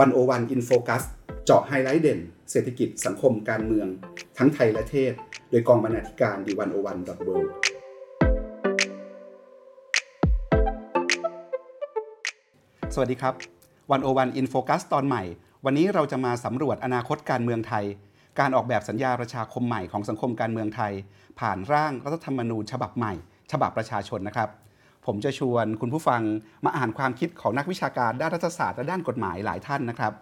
One O One In Focus เจาะไฮไลท์เด่น เศรษฐกิจสังคมการเมือง ทั้งไทยและเทศ โดยกองบรรณาธิการดีวันโอวันดอทเวสวัสดีครับวันโอวันอินโฟกัสตอนใหม่ วันนี้เราจะมาสำรวจอนาคตการเมืองไทย การออกแบบสัญญาประชาคมใหม่ของสังคมการเมืองไทย ผ่านร่างรัฐธรรมนูญฉบับใหม่ ฉบับประชาชนนะครับ ผมจะชวนคุณผู้ฟังมาอ่านความคิดของนักวิชาการด้านรัฐศาสตร์และด้านกฎหมายหลายท่านนะครับ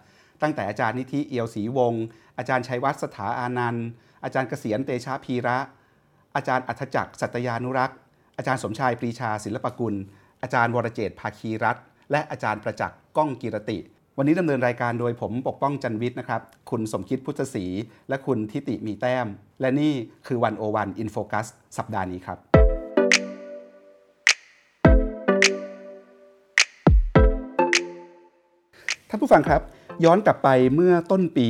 ตั้งแต่อาจารย์นิธิเอียวศรีวงศ์อาจารย์ชัยวัฒน์สถาอานันต์ อาจารย์เกษียณเตชะพีระ อาจารย์อัธจักรสัตยานุรักษ์ อาจารย์สมชายปรีชาศิลปกุล อาจารย์วรเจตภาคีรัตน์และอาจารย์ประจักษ์ก้องกิรติ วันนี้ดำเนินรายการโดยผมปกป้องจันวิทย์นะครับ คุณสมคิดพุทธศรีและคุณทิติมีแต้ม และนี่คือ One O One In Focus สัปดาห์นี้ครับ ท่านผู้ฟังครับ ย้อนกลับไปเมื่อต้นปี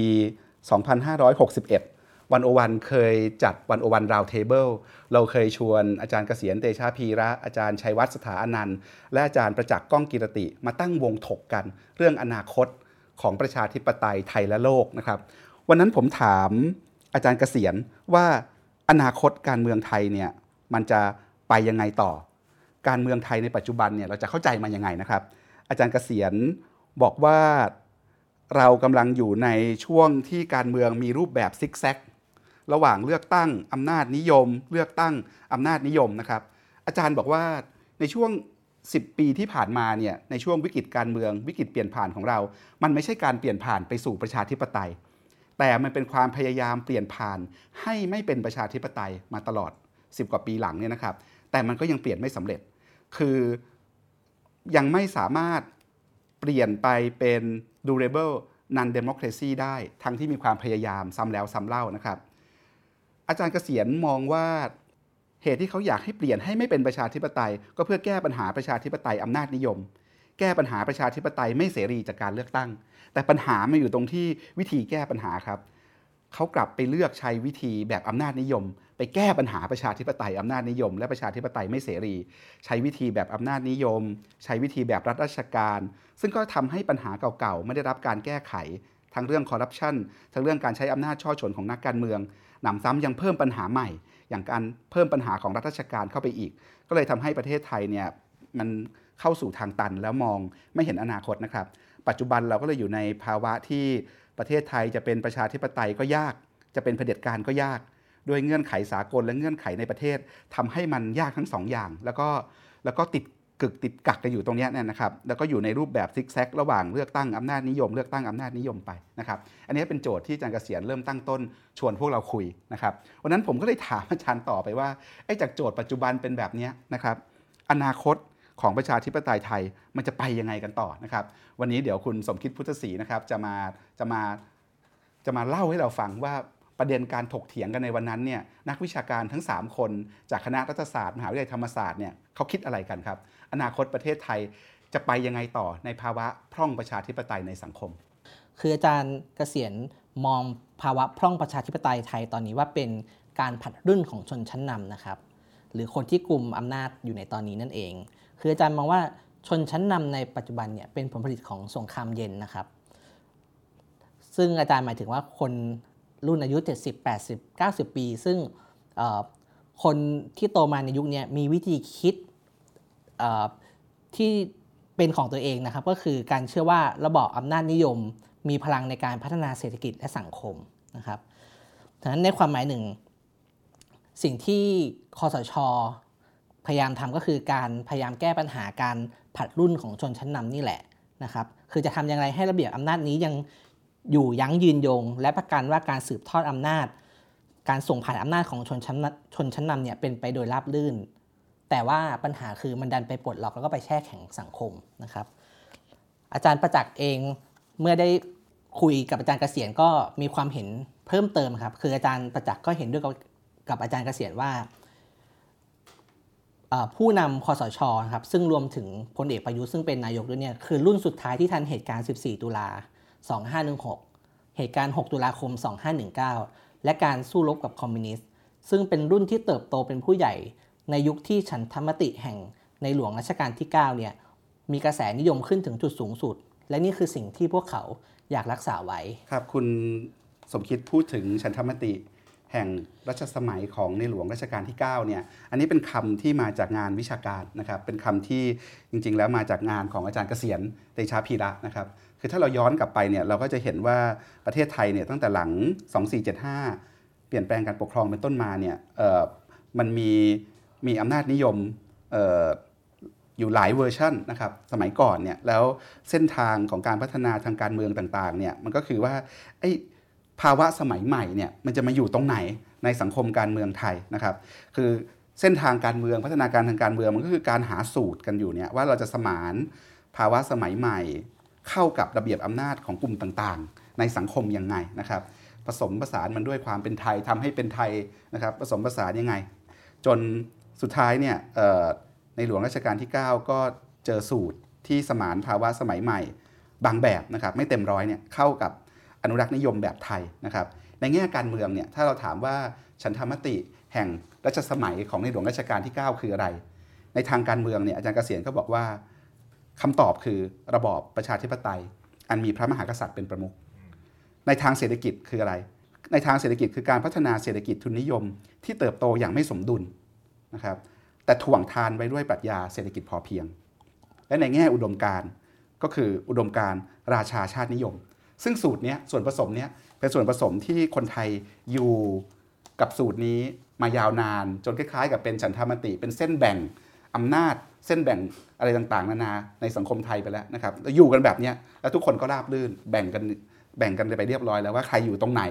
2561 One O One เคยจัด One O One Round Table เราเคยชวนอาจารย์เกษียร เตชะพีระ อาจารย์ชัยวัฒน์สถาอนันต์ และอาจารย์ประจักษ์ก้องกิรติ มาตั้งวงถกกันเรื่องอนาคตของประชาธิปไตยไทยและโลกนะครับ วันนั้นผมถามอาจารย์เกษียณว่าอนาคตการเมืองไทยเนี่ยมันจะไปยังไงต่อ การเมืองไทยในปัจจุบันเนี่ยเราจะเข้าใจมันยังไงนะครับ อาจารย์เกษียณ บอกว่าเรากำลังอยู่ในช่วงที่การเมืองมีรูปแบบซิกแซกระหว่างเลือกตั้งอำนาจนิยม เลือกตั้งอำนาจนิยมนะครับ อาจารย์บอกว่าในช่วง 10 ปีที่ผ่านมาเนี่ยในช่วงวิกฤตการเมือง วิกฤตเปลี่ยนผ่านของเรา มันไม่ใช่การเปลี่ยนผ่านไปสู่ประชาธิปไตย แต่มันเป็นความพยายามเปลี่ยนผ่านให้ไม่เป็นประชาธิปไตยมาตลอด 10 กว่าปีหลังเนี่ยนะครับ แต่มันก็ยังเปลี่ยนไม่สำเร็จ คือยังไม่สามารถ เปลี่ยนไปเป็น durable non democracy ได้ทั้งที่มีความพยายามซ้ำแล้วซ้ำเล่านะครับ อาจารย์เกษียณมองว่าเหตุที่เขาอยากให้เปลี่ยนให้ไม่เป็นประชาธิปไตย ก็เพื่อแก้ปัญหาประชาธิปไตยอำนาจนิยม แก้ปัญหาประชาธิปไตยไม่เสรีจากการเลือกตั้ง แต่ปัญหามาอยู่ตรงที่วิธีแก้ปัญหาครับเขากลับไปเลือกใช้วิธีแบบอำนาจนิยม ไปแก้ปัญหาประชาธิปไตยอำนาจนิยม และประชาธิปไตยไม่เสรี ใช้วิธีแบบอำนาจนิยม ใช้วิธีแบบรัฐราชการ ซึ่งก็ทำให้ปัญหาเก่าๆไม่ได้รับการแก้ไข ทั้งเรื่องคอร์รัปชันทั้งเรื่องการใช้อำนาจช่อชนของนักการเมืองหนำซ้ำยังเพิ่มปัญหาใหม่ อย่างการเพิ่มปัญหาของรัฐราชการเข้าไปอีก ก็เลยทำให้ประเทศไทยเนี่ยมันเข้าสู่ทางตันแล้วมองไม่เห็นอนาคตนะครับ ปัจจุบันเราก็เลยอยู่ในภาวะที่ประเทศไทยจะเป็นประชาธิปไตยก็ยาก จะเป็นเผด็จการก็ยาก ด้วยเงื่อนไขสากลและเงื่อนไขในประเทศทำให้มันยากทั้งสองอย่าง แล้วก็แล้วก็ติดกึกติดกักกันอยู่ตรงนี้เนี่ยนะครับแล้วก็อยู่ในรูปแบบซิกแซกระหว่างเลือกตั้งอำนาจนิยม เลือกตั้งอำนาจนิยมไปนะครับอันนี้เป็นโจทย์ที่อาจารย์เกษียณเริ่มตั้งต้นชวนพวกเราคุยนะครับวันนั้นผมก็เลยถามอาจารย์ต่อไปว่าไอ้จากโจทย์ปัจจุบันเป็นแบบนี้นะครับอนาคตของประชาธิปไตยไทยมันจะไปยังไงกันต่อนะครับวันนี้เดี๋ยวคุณสมคิดพุทธศรีนะครับจะมาจะมาจะมาเล่าให้เราฟังว่า ประเด็นการถกเถียงกันในวันนั้นเนี่ยนักวิชาการทั้ง 3 คน จากคณะรัฐศาสตร์มหาวิทยาลัยธรรมศาสตร์เนี่ยเขาคิดอะไรกันครับ อนาคตประเทศไทยจะไปยังไงต่อในภาวะพร่องประชาธิปไตยในสังคม คืออาจารย์เกษียณมองภาวะพร่องประชาธิปไตยไทยตอนนี้ว่าเป็นการผัดรุ่นของชนชั้นนำนะครับ หรือคนที่กลุ่มอำนาจอยู่ในตอนนี้นั่นเอง คืออาจารย์มองว่าชนชั้นนำในปัจจุบันเนี่ยเป็นผลผลิตของสงครามเย็นนะครับ ซึ่งอาจารย์หมายถึงว่าคน รุ่นอายุ 70 80 90 ปี ซึ่งคนที่โตมาในยุคนี้มีวิธีคิดที่เป็นของตัวเองนะครับ ก็คือการเชื่อว่าระบอบอำนาจนิยม มีพลังในการพัฒนาเศรษฐกิจและสังคมนะครับดังนั้นในความหมายหนึ่ง สิ่งที่คอสชพยายามทำก็คือการพยายามแก้ปัญหาการผัดรุ่นของชนชั้นนำนี่แหละนะครับ คือจะทำอย่างไรให้ระเบียบอำนาจนี้ยัง อยู่ยั้งยืนยง และประกันว่าการสืบทอดอำนาจ การส่งผ่านอำนาจของชนชั้นชนชั้นนำเนี่ยเป็นไปโดยราบรื่น แต่ว่าปัญหาคือมันดันไปปลดล็อกแล้วก็ไปแช่แข็งสังคมนะครับ อาจารย์ประจักษ์เองเมื่อได้คุยกับอาจารย์เกษียณก็มีความเห็นเพิ่มเติมครับ คืออาจารย์ประจักษ์ก็เห็นด้วยกับอาจารย์เกษียณว่าผู้นำคอสชครับซึ่งรวมถึงพลเอกประยุทธ์ซึ่งเป็นนายกด้วยเนี่ยคือรุ่นสุดท้ายที่ทันเหตุการณ์ 14 ตุลา 2516 เหตุการณ์ 6 ตุลาคม 2519 และการสู้รบกับคอมมิวนิสต์ ซึ่งเป็นรุ่นที่เติบโตเป็นผู้ใหญ่ ในยุคที่ฉันธรรมติแห่งในหลวงรัชกาลที่ 9 เนี่ย มีกระแสนิยมขึ้นถึงจุดสูงสุด และนี่คือสิ่งที่พวกเขาอยากรักษาไว้ ครับคุณสมคิดพูดถึงฉันทรมติแห่งรัชสมัยของในหลวงรัชกาลที่9เนี่ย อันนี้เป็นคำที่มาจากงานวิชาการนะครับ เป็นคำที่จริงๆ แล้วมาจากงานของอาจารย์เกษียณเตชะพีระนะครับ คือถ้าเราย้อนกลับไปเนี่ยเราก็จะเห็นว่าประเทศไทยเนี่ยตั้งแต่หลัง 2475 เปลี่ยนแปลงการปกครองเป็นต้นมาเนี่ยมันมีมีอำนาจนิยมเอ่ออยู่หลายเวอร์ชันนะครับสมัยก่อนเนี่ยแล้วเส้นทางของการพัฒนาทางการเมืองต่างๆเนี่ยมันก็คือว่าไอ้ภาวะสมัยใหม่เนี่ยมันจะมาอยู่ตรงไหนในสังคมการเมืองไทยนะครับ คือเส้นทางการเมืองพัฒนาการทางการเมืองมันก็คือการหาสูตรกันอยู่เนี่ยว่าเราจะสมานภาวะสมัยใหม่ เข้ากับระเบียบอำนาจของกลุ่มต่างๆ ในสังคมยังไงนะครับ ผสมผสานมันด้วยความเป็นไทยทำให้เป็นไทยนะครับ ผสมผสานยังไง จนสุดท้ายเนี่ยในหลวงรัชกาลที่ 9 ก็เจอสูตรที่สมานภาวะสมัยใหม่ บางแบบนะครับไม่เต็มร้อยเนี่ยเข้ากับอนุรักษ์นิยมแบบไทยนะครับ ในแง่การเมืองเนี่ยถ้าเราถามว่าฉันธรรมติแห่งรัชสมัยของในหลวงรัชกาลที่ 9 คืออะไร ในทางการเมืองเนี่ยอาจารย์เกษียณก็บอกว่า คำตอบคือระบอบประชาธิปไตย อันมีพระมหากษัตริย์เป็นประมุขในทางเศรษฐกิจคืออะไร ในทางเศรษฐกิจคือการพัฒนาเศรษฐกิจทุนนิยม ที่เติบโตอย่างไม่สมดุลนะครับแต่ถ่วงทานไว้ด้วยปรัชญาเศรษฐกิจพอเพียง และในแง่อุดมการก็คืออุดมการราชาชาตินิยม ซึ่งสูตรนี้ส่วนผสมนี้เป็นส่วนผสมที่คนไทยอยู่กับสูตรนี้มายาวนาน จนคล้ายๆ กับเป็นฉันทามติ เป็นเส้นแบ่งอำนาจ เส้นแบ่งอะไรต่างๆ นานาในสังคมไทยไปแล้วนะครับอยู่กันแบบนี้แล้วทุกคนก็ราบรื่นแบ่งกันแบ่งกันไปเรียบร้อยแล้วว่าใครอยู่ตรงไหน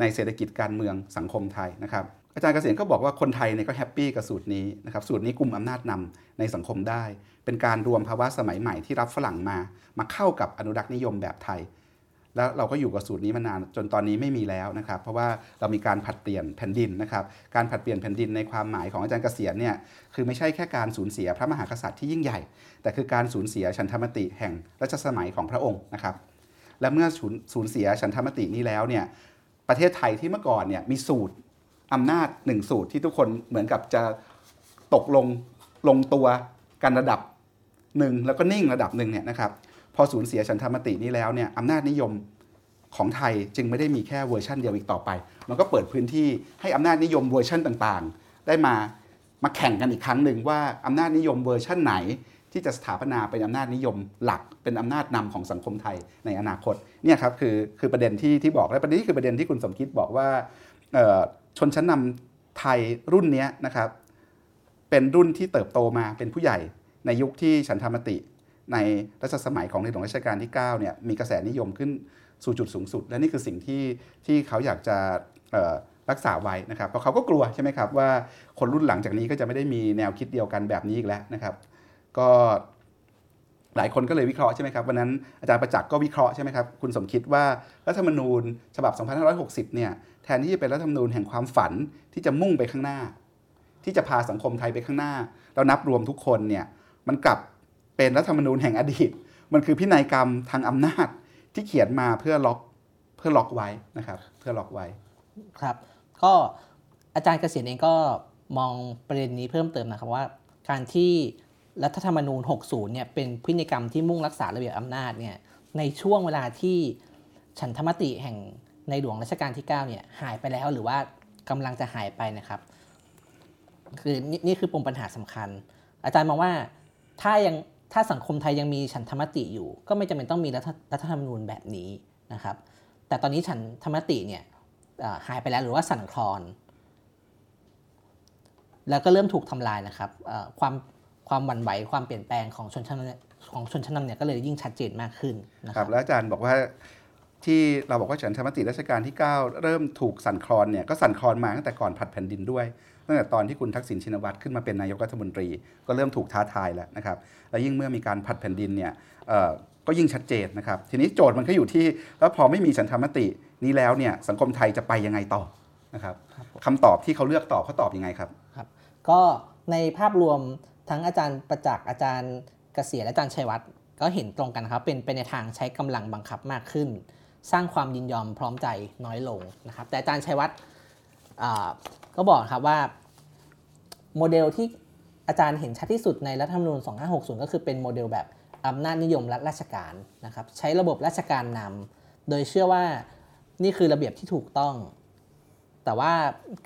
ในเศรษฐกิจการเมืองสังคมไทยนะครับอาจารย์เกษียรก็บอกว่าคนไทยเนี่ยก็ happy กับสูตรนี้นะครับสูตรนี้กลุ่มอำนาจนำในสังคมได้ เป็นการรวมภาวะสมัยใหม่ที่รับฝรั่งมา มาเข้ากับอนุรักษ์นิยมแบบไทย แล้วเราก็อยู่กับสูตรนี้มานานจนตอนนี้ไม่มีแล้วนะครับเพราะว่าเรามีการผัดเปลี่ยนแผ่นดินนะครับการผัดเปลี่ยนแผ่นดินในความหมายของอาจารย์เกษียณเนี่ยคือไม่ใช่แค่การสูญเสียพระมหากษัตริย์ที่ยิ่งใหญ่ แต่คือการสูญเสียฉันทามติแห่งรัชสมัยของพระองค์นะครับและเมื่อสูญเสียฉันทามตินี้แล้วเนี่ยประเทศไทยที่เมื่อก่อนเนี่ยมีสูตรอำนาจหนึ่งสูตรที่ทุกคนเหมือนกับจะตกลงลงตัวกันระดับหนึ่งแล้วก็นิ่งระดับหนึ่งเนี่ยนะครับ พอสูญเสียฉันทามตินี้แล้วเนี่ยอำนาจนิยมของไทยจึงไม่ได้มีแค่เวอร์ชันเดียวอีกต่อไป มันก็เปิดพื้นที่ให้อำนาจนิยมเวอร์ชันต่างๆ ได้มามาแข่งกันอีกครั้งหนึ่งว่าอำนาจนิยมเวอร์ชันไหน ที่จะสถาปนาเป็นอำนาจนิยมหลักเป็นอำนาจนำของสังคมไทยในอนาคตเนี่ยครับคือคือประเด็นที่ที่บอกและประเด็นนี้คือประเด็นที่คุณสมคิดบอกว่าชนชั้นนำไทยรุ่นนี้นะครับเป็นรุ่นที่เติบโตมาเป็นผู้ใหญ่ในยุคที่ฉันทามติ ในรัชสมัยของในหลวงรัชกาลที่9เนี่ยมีกระแสนิยมขึ้นสู่จุดสูงสุด และนี่คือสิ่งที่ที่เขาอยากจะรักษาไว้นะครับเพราะเขาก็กลัวใช่ไหมครับว่าคนรุ่นหลังจากนี้ก็จะไม่ได้มีแนวคิดเดียวกันแบบนี้อีกแล้วนะครับ ก็หลายคนก็เลยวิเคราะห์ใช่ไหมครับวันนั้นอาจารย์ประจักษ์ก็วิเคราะห์ใช่ไหมครับคุณสมคิดว่ารัฐธรรมนูญ ฉบับ 2560 เนี่ยแทนที่จะเป็นรัฐธรรมนูญแห่งความฝันที่จะมุ่งไปข้างหน้า ที่จะพาสังคมไทยไปข้างหน้าแล้วนับรวมทุกคนเนี่ยมันกลับ เป็นรัฐธรรมนูญแห่งอดีต มันคือพินัยกรรมทางอำนาจที่เขียนมาเพื่อล็อกเพื่อล็อกไว้นะครับเพื่อล็อกไว้ครับ ก็อาจารย์เกษียณเองก็มองประเด็นนี้เพิ่มเติมนะครับว่า การที่รัฐธรรมนูญ 60 เนี่ยเป็นพินัยกรรมที่มุ่งรักษาระเบียบอำนาจเนี่ยในช่วงเวลาที่ฉันธรรมติแห่งในหลวงรัชกาลที่ 9 เนี่ยหายไปแล้วหรือว่ากำลังจะหายไปนะครับคือนนี่คือปมปัญหาสำคัญ อาจารย์มองว่าถ้ายัง ถ้าสังคมไทยยังมีฉันธรรมติอยู่ ก็ไม่จำเป็นต้องมีรัฐรัฐธรรมนูญแบบนี้นะครับ แต่ตอนนี้ฉันธรรมติเนี่ยหายไปแล้วหรือว่าสั่นคลอน แล้วก็เริ่มถูกทำลายนะครับความความหวั่นไหวความเปลี่ยนแปลงของชนชั้นของชนชั้นนำเนี่ยก็เลยยิ่งชัดเจนมากขึ้นนะครับบแล้วอาจารย์บอกว่าที่เราบอกว่าฉันธรรมติรัชกาลที่ 9 เริ่มถูกสั่นคลอนเนี่ยก็สั่นคลอนมาตั้งแต่ก่อนผัดแผ่นดินด้วย ตั้งแต่ตอนที่คุณทักษิณชินวัตรขึ้นมาเป็นนายกรัฐมนตรี ก็เริ่มถูกท้าทายแล้วนะครับแล้วยิ่งเมื่อมีการผัดแผ่นดินเนี่ยเอ่อก็ยิ่งชัดเจนนะครับทีนี้โจทย์มันก็อยู่ที่แล้วพอไม่มีฉันธรรมตินี้แล้วเนี่ยสังคมไทยจะไปยังไงต่อนะครับครับผมคำตอบที่เขาเลือกตอบเขาตอบยังไงครับ ก็ในภาพรวมทั้งอาจารย์ประจักษ์อาจารย์เกษียณและอาจารย์ชัยวัฒน์ก็เห็นตรงกันนะครับเป็นเป็นในทางใช้กำลังบังคับมากขึ้น สร้างความยินยอมพร้อมใจน้อยลงนะครับแต่อาจารย์ชัยวัฒน์อ่า ก็บอกครับว่า โมเดลที่อาจารย์เห็นชัดที่สุดในรัฐธรรมนูญ 2560 ก็คือเป็นโมเดลแบบอำนาจนิยมรัฐราชการนะครับใช้ระบบราชการนำโดยเชื่อว่านี่คือระเบียบที่ถูกต้อง แต่ว่า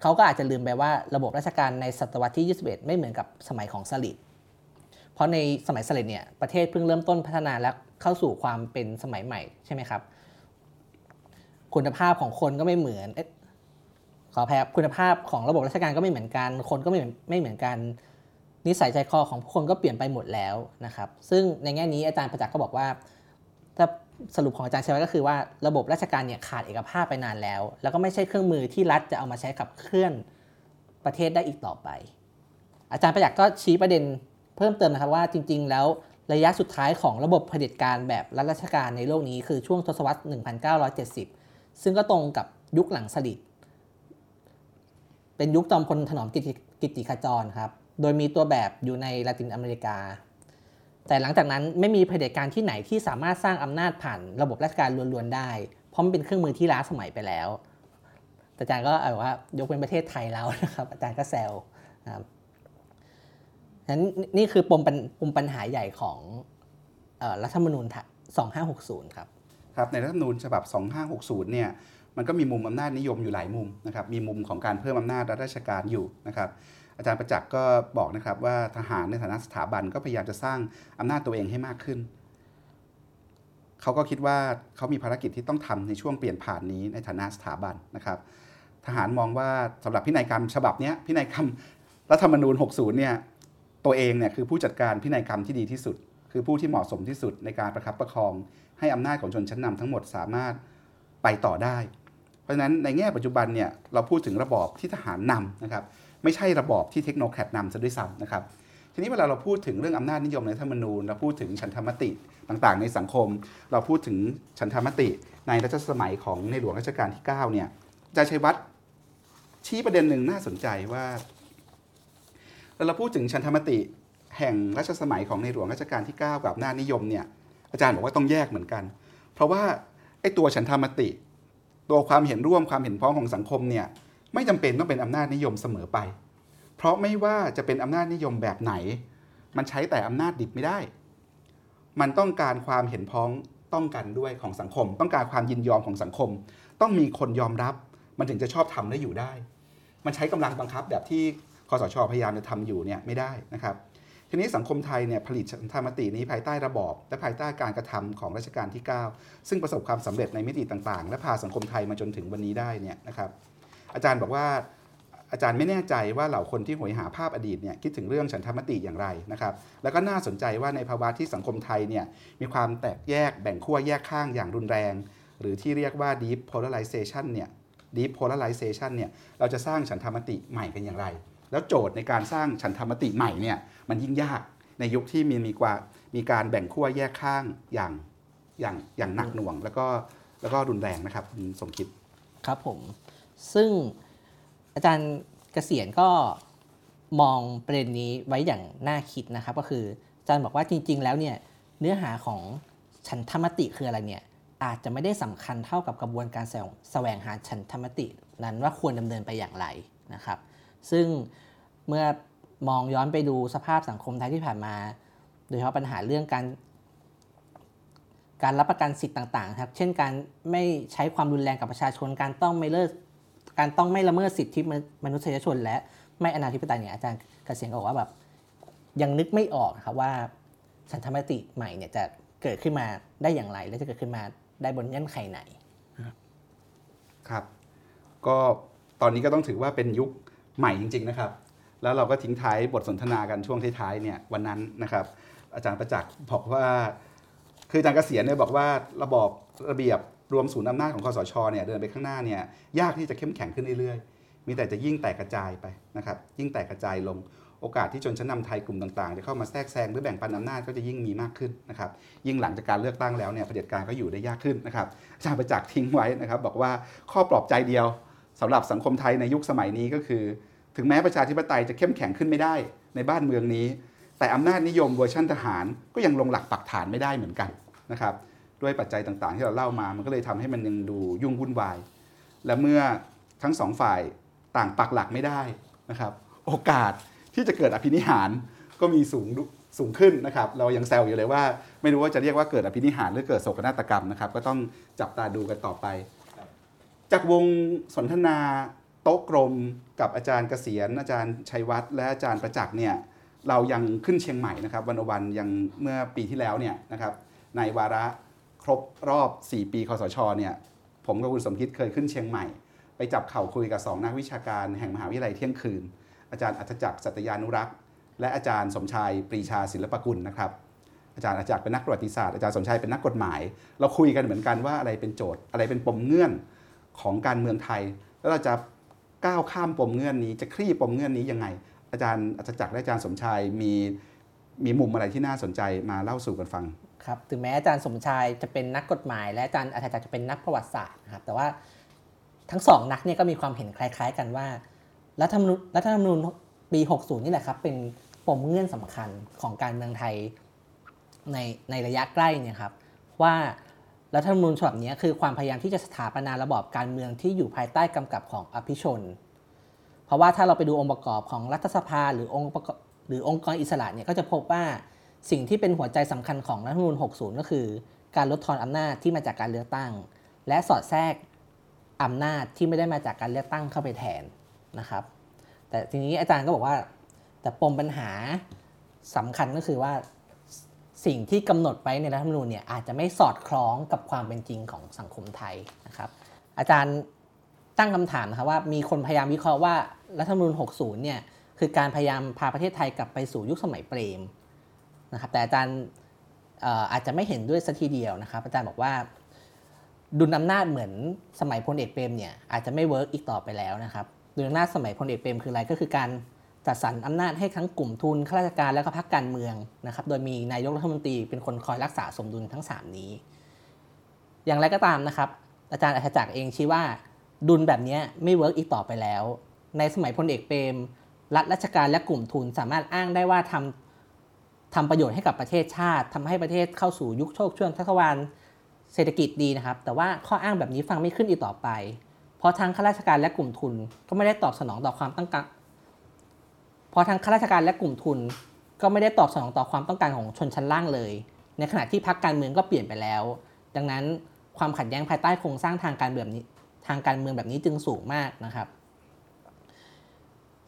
เขาก็อาจจะลืมไปว่าระบบราชการในศตวรรษที่ 21 ไม่เหมือนกับสมัยของสลิดเพราะในสมัยสลิดเนี่ยประเทศเพิ่งเริ่มต้นพัฒนาและเข้าสู่ความเป็นสมัยใหม่ใช่ไหมครับ คุณภาพของคนก็ไม่เหมือน ขออภัยครับคุณภาพของระบบราชการก็ไม่เหมือนกัน คนก็ไม่ไม่เหมือนกัน นิสัยใจคอของผู้คนก็เปลี่ยนไปหมดแล้วนะครับ ซึ่งในแง่นี้อาจารย์ประจักษ์ก็บอกว่า ถ้าสรุปของอาจารย์เชวัก็คือว่าระบบราชการเนี่ยขาดเอกภาพไปนานแล้ว แล้วก็ไม่ใช่เครื่องมือที่รัฐจะเอามาใช้ขับเคลื่อนประเทศได้อีกต่อไป อาจารย์ประจักษ์ก็ชี้ประเด็นเพิ่มเติมนะครับว่าจริง ๆ แล้วระยะสุดท้ายของระบบเผด็จการแบบรัฐราชการในโลกนี้คือช่วงทศวรรษ 1970 ซึ่งก็ตรงกับยุคหลังสลิด เป็นยุคจอมพลถนอมกิติขจรครับ โดยมีตัวแบบอยู่ในลาตินอเมริกา แต่หลังจากนั้นไม่มีเผด็จการที่ไหนที่สามารถสร้างอำนาจผ่านระบบราชการล้วนๆได้ เพราะมันเป็นเครื่องมือที่ล้าสมัยไปแล้วอาจารย์ก็เอาว่ายกเป็นประเทศไทยแล้วนะครับ อาจารย์ก็แซวนะครับนั้นนี่คือปมปมปัญหาใหญ่ของรัฐธรรมนูญ 2560 ครับ ครับ ในรัฐธรรมนูญฉบับ 2560 เนี่ย มันก็มีมุมอำนาจนิยมอยู่หลายมุมนะครับ มีมุมของการเพิ่มอำนาจรัฐราชการอยู่นะครับ อาจารย์ประจักษ์ก็บอกนะครับว่าทหารในฐานะสถาบันก็พยายามจะสร้างอำนาจตัวเองให้มากขึ้น เขาก็คิดว่าเขามีภารกิจที่ต้องทำในช่วงเปลี่ยนผ่านนี้ในฐานะสถาบันนะครับ ทหารมองว่าสำหรับพินัยกรรมฉบับนี้พินัยกรรมรัฐธรรมนูญ 60 เนี่ยตัวเองเนี่ยคือผู้จัดการพินัยกรรมที่ดีที่สุด คือผู้ที่เหมาะสมที่สุดในการประคับประคอง ให้อำนาจของชนชั้นนำทั้งหมดสามารถไปต่อได้ เพราะฉะนั้นในแง่ปัจจุบันเนี่ยเราพูดถึงระบอบที่ทหารนำนะครับไม่ใช่ระบอบที่เทคโนแครดนำซะด้วยซ้ำนะครับทีนี้เวลาเราพูดถึงเรื่องอำนาจนิยมในธรรมนูญเราพูดถึงฉันทามติต่างๆ ในสังคม เราพูดถึงฉันทามติในรัชสมัยของในหลวงรัชกาลที่9เนี่ยจารย์ชัยวัฒน์ชี้ประเด็นหนึ่งน่าสนใจว่าเราพูดถึงฉันทามติแห่งรัชสมัยของในหลวงรัชกาลที่ 9 กับหน้านิยมเนี่ยอาจารย์บอกว่าต้องแยกเหมือนกัน เพราะว่าไอ้ตัวฉันทามติ ตัวความเห็นร่วมความเห็นพ้องของสังคมเนี่ยไม่จำเป็นต้องเป็นอำนาจนิยมเสมอไป เพราะไม่ว่าจะเป็นอำนาจนิยมแบบไหน มันใช้แต่อำนาจดิบไม่ได้ มันต้องการความเห็นพ้องต้องกันด้วยของสังคม ต้องการความยินยอมของสังคม ต้องมีคนยอมรับ มันถึงจะชอบทำได้อยู่ได้ มันใช้กำลังบังคับแบบที่คอสชพยายามจะทำอยู่เนี่ยไม่ได้นะครับ ทีนี้สังคมไทยเนี่ยผลิตธรรมตินี้ภายใต้ระบอบ และภายใต้การกระทำของรัชกาลที่ 9 ซึ่งประสบความสำเร็จในมิติต่างๆ และพาสังคมไทยมาจนถึงวันนี้ได้เนี่ยนะครับอาจารย์บอกว่าอาจารย์ไม่แน่ใจว่าเหล่าคนที่หวยหาภาพอดีตเนี่ยคิดถึงเรื่องฉันทามติอย่างไรนะครับแล้วก็น่าสนใจว่าในภาวะที่สังคมไทยเนี่ยมีความแตกแยกแบ่งขั้วแยกข้างอย่างรุนแรง หรือที่เรียกว่า deep polarization เนี่ย deep polarization เนี่ยเราจะสร้างฉันทามติใหม่กันอย่างไร แล้วโจทย์ในการสร้างฉันทามติใหม่เนี่ยมันยิ่งยากในยุคที่มีมีกว่ามีการแบ่งขั้วแยกข้างอย่างอย่างอย่างหนักหน่วง แล้วก็แล้วก็รุนแรงนะครับคุณสมคิดครับผม ซึ่งอาจารย์เกษียณก็มองประเด็นนี้ไว้อย่างน่าคิดนะครับ ก็คืออาจารย์บอกว่าจริง ๆ แล้วเนี่ยเนื้อหาของฉันธรรมติคืออะไรเนี่ยอาจจะไม่ได้สำคัญเท่ากับกระบวนการแสวงหาฉันธรรมตินั้นว่าควรดำเนินไปอย่างไรนะครับ ซึ่งเมื่อมองย้อนไปดูสภาพสังคมไทยที่ผ่านมา โดยเฉพาะปัญหาเรื่องการ การรับประกันสิทธิ์ต่างๆ ครับ เช่นการไม่ใช้ความรุนแรงกับประชาชน การต้องไม่เลิก การต้องไม่ละเมิดสิทธิมนุษยชน และไม่อนาธิปไตยเนี่ยอาจารย์เกษียณก็บอกว่าแบบยังนึกไม่ออกครับว่าสันธรรมติใหม่เนี่ยจะเกิดขึ้นมาได้อย่างไร และจะเกิดขึ้นมาได้บนเงื่อนไขไหน ครับ ก็ตอนนี้ก็ต้องถือว่าเป็นยุค ใหม่จริง ๆนะครับ แล้วเราก็ทิ้งท้ายบทสนทนากันช่วงท้ายๆเนี่ยวันนั้นนะครับ อาจารย์ประจักษ์บอกว่า คืออาจารย์เกษียณเนี่ยบอกว่าระบอบระเบียบรวมศูนย์อำนาจของคอสชเนี่ยเดินไปข้างหน้าเนี่ยยากที่จะเข้มแข็งขึ้นเรื่อยๆ มีแต่จะยิ่งแตกกระจายไปนะครับ ยิ่งแตกกระจายลงโอกาสที่ชนชั้นนาไทยกลุ่มต่างๆจะเข้ามาแทรกแซงหรือแบ่งปันอำนาจก็จะยิ่งมีมากขึ้นนะครับ ยิ่งหลังจากการเลือกตั้งแล้วเนี่ยเผด็จการก็อยู่ได้ยากขึ้นนะครับอาจารย์ประจักษ์ทิ้งไว้นะครับ บอกว่าข้อปลอบใจเดียว สำหรับสังคมไทยในยุคสมัยนี้ก็คือ ถึงแม้ประชาธิปไตยจะเข้มแข็งขึ้นไม่ได้ในบ้านเมืองนี้ แต่อำนาจนิยมเวอร์ชันทหารก็ยังลงหลักปักฐานไม่ได้เหมือนกันนะครับด้วยปัจจัยต่างๆ ที่เราเล่ามา มันก็เลยทำให้มันยังดูยุ่งวุ่นวาย และเมื่อทั้งสองฝ่ายต่างปักหลักไม่ได้นะครับโอกาสที่จะเกิดอภินิหารก็มีสูงสูงขึ้นนะครับ เรายังแซวอยู่เลยว่า ไม่รู้ว่าจะเรียกว่าเกิดอภินิหารหรือเกิดโศกนาฏกรรมนะครับ ก็ต้องจับตาดูกันต่อไป จากวงสนทนาโต๊ะกลมกับอาจารย์เกษียณอาจารย์ชัยวัฒน์และอาจารย์ประจักษ์เนี่ยเรายังขึ้นเชียงใหม่นะครับวันวันยังเมื่อปีที่แล้วเนี่ยนะครับในวาระครบรอบ 4 ปีคอสชเนี่ยผมกับคุณสมคิดเคยขึ้นเชียงใหม่ ไปจับเข่าคุยกับสองนักวิชาการแห่งมหาวิทยาลัยเที่ยงคืน อาจารย์อัจจักรสัตยานุรักษ์ และอาจารย์สมชายปรีชาศิลปกุลนะครับอาจารย์อาจักรเป็นนักประวัติศาสตร์อาจารย์สมชายเป็นนักกฎหมาย เราคุยกันเหมือนกันว่าอะไรเป็นโจทย์อะไรเป็นปมเงื่อน ของการเมืองไทย แล้วเราจะก้าวข้ามปมเงื่อนนี้ จะคลี่ปมเงื่อนนี้ยังไง อาจารย์อาจารย์จักรและอาจารย์สมชายมีมีมุมอะไรที่น่าสนใจมาเล่าสู่กันฟังครับถึงแม้อาจารย์สมชายจะเป็นนักกฎหมาย และอาจารย์อาจารย์จะเป็นนักประวัติศาสตร์นะครับแต่ว่าทั้งสองนักเนี่ยก็มีความเห็นคล้าย ๆ กันว่ารัฐธรรมนูญรัฐธรรมนูญปี 60 นี่แหละครับ เป็นปมเงื่อนสำคัญของการเมืองไทยในในระยะใกล้เนี่ยครับว่า รัฐธรรมนูญฉบับนี้คือความพยายามที่จะสถาปนาระบอบการเมืองที่อยู่ภายใต้กำกับของอภิชน เพราะว่าถ้าเราไปดูองค์ประกอบของรัฐสภาหรือองค์ประกอบหรือองค์กรอิสระเนี่ยก็จะพบว่าสิ่งที่เป็นหัวใจสำคัญของรัฐธรรมนูญ 60 ก็คือ การลดทอนอำนาจที่มาจากการเลือกตั้ง และสอดแทรกอำนาจที่ไม่ได้มาจากการเลือกตั้งเข้าไปแทนนะครับ แต่ทีนี้อาจารย์ก็บอกว่า แต่ปมปัญหาสำคัญก็คือว่า สิ่งที่กำหนดไว้ในรัฐธรรมนูญเนี่ยอาจจะไม่สอดคล้องกับความเป็นจริงของสังคมไทยนะครับ อาจารย์ตั้งคำถามนะครับว่ามีคนพยายามวิเคราะห์ว่ารัฐธรรมนูญ 60 เนี่ยคือการพยายามพาประเทศไทยกลับไปสู่ยุคสมัยเปรมนะครับแต่อาจารย์อาจจะไม่เห็นด้วยซะทีเดียวนะครับ อาจารย์บอกว่า ดุลอำนาจเหมือนสมัยพลเอกเปรมเนี่ยอาจจะไม่ work อีกต่อไปแล้วนะครับดุลอำนาจสมัยพลเอกเปรมคืออะไรก็คือการ จัดสรรอำนาจให้ทั้งกลุ่มทุนข้าราชการและก็พรรคการเมืองนะครับ โดยมีนายกรัฐมนตรีเป็นคนคอยรักษาสมดุลทั้ง 3 นี้ อย่างไรก็ตามนะครับ อาจารย์อรรถจักร์เองชี้ว่าดุลแบบนี้ไม่ work อีกต่อไปแล้ว ในสมัยพลเอกเปรมรัฐราชการและกลุ่มทุนสามารถอ้างได้ว่าทำทำประโยชน์ให้กับประเทศชาติทำให้ประเทศเข้าสู่ยุคโชติช่วงชัชวาลเศรษฐกิจดีนะครับ แต่ว่าข้ออ้างแบบนี้ฟังไม่ขึ้นอีกต่อไป เพราะทางข้าราชการและกลุ่มทุนก็ไม่ได้ตอบสนองต่อความต้องการ พอทางข้าราชการและกลุ่มทุน ก็ไม่ได้ตอบสนองต่อความต้องการของชนชั้นล่างเลย ในขณะที่พรรคการเมืองก็เปลี่ยนไปแล้ว ดังนั้นความขัดแย้งภายใต้โครงสร้างทางการเมืองนี้ทางการเมืองแบบนี้จึงสูงมากนะครับ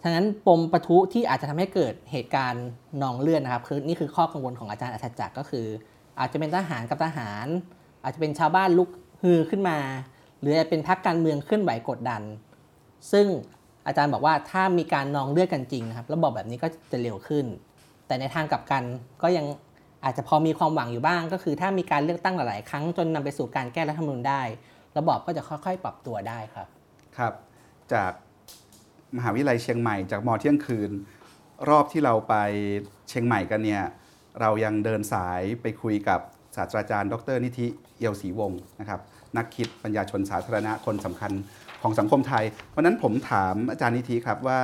ฉะนั้นปมปะทุที่อาจจะทำให้เกิดเหตุการณ์นองเลือดนะครับคือนี่คือข้อกังวลของอาจารย์อัจฉริก็คือ อาจจะเป็นทหารกับทหาร อาจจะเป็นชาวบ้านลุกฮือขึ้นมา หรือจะเป็นพรรคการเมืองเคลื่อนไหวกดดัน ซึ่ง อาจารย์บอกว่าถ้ามีการนองเลือดกันจริงนะครับระบบแบบนี้ก็จะเร็วขึ้น แต่ในทางกลับกันก็ยังอาจจะพอมีความหวังอยู่บ้าง ก็คือถ้ามีการเลือกตั้งหลาย ๆ ครั้งจนนำไปสู่การแก้รัฐธรรมนูญได้ ระบอบก็จะค่อย ๆ ปรับตัวได้ครับ ครับ จากมหาวิทยาลัยเชียงใหม่จากมอเที่ยงคืน รอบที่เราไปเชียงใหม่กันเนี่ยเรายังเดินสายไปคุยกับศาสตราจารย์ ดรนิธิเอียวศรีวงศ์นะครับนักคิดปัญญาชนสาธารณะคนสำคัญ ของสังคมไทย วันนั้นผมถามอาจารย์นิธิครับว่า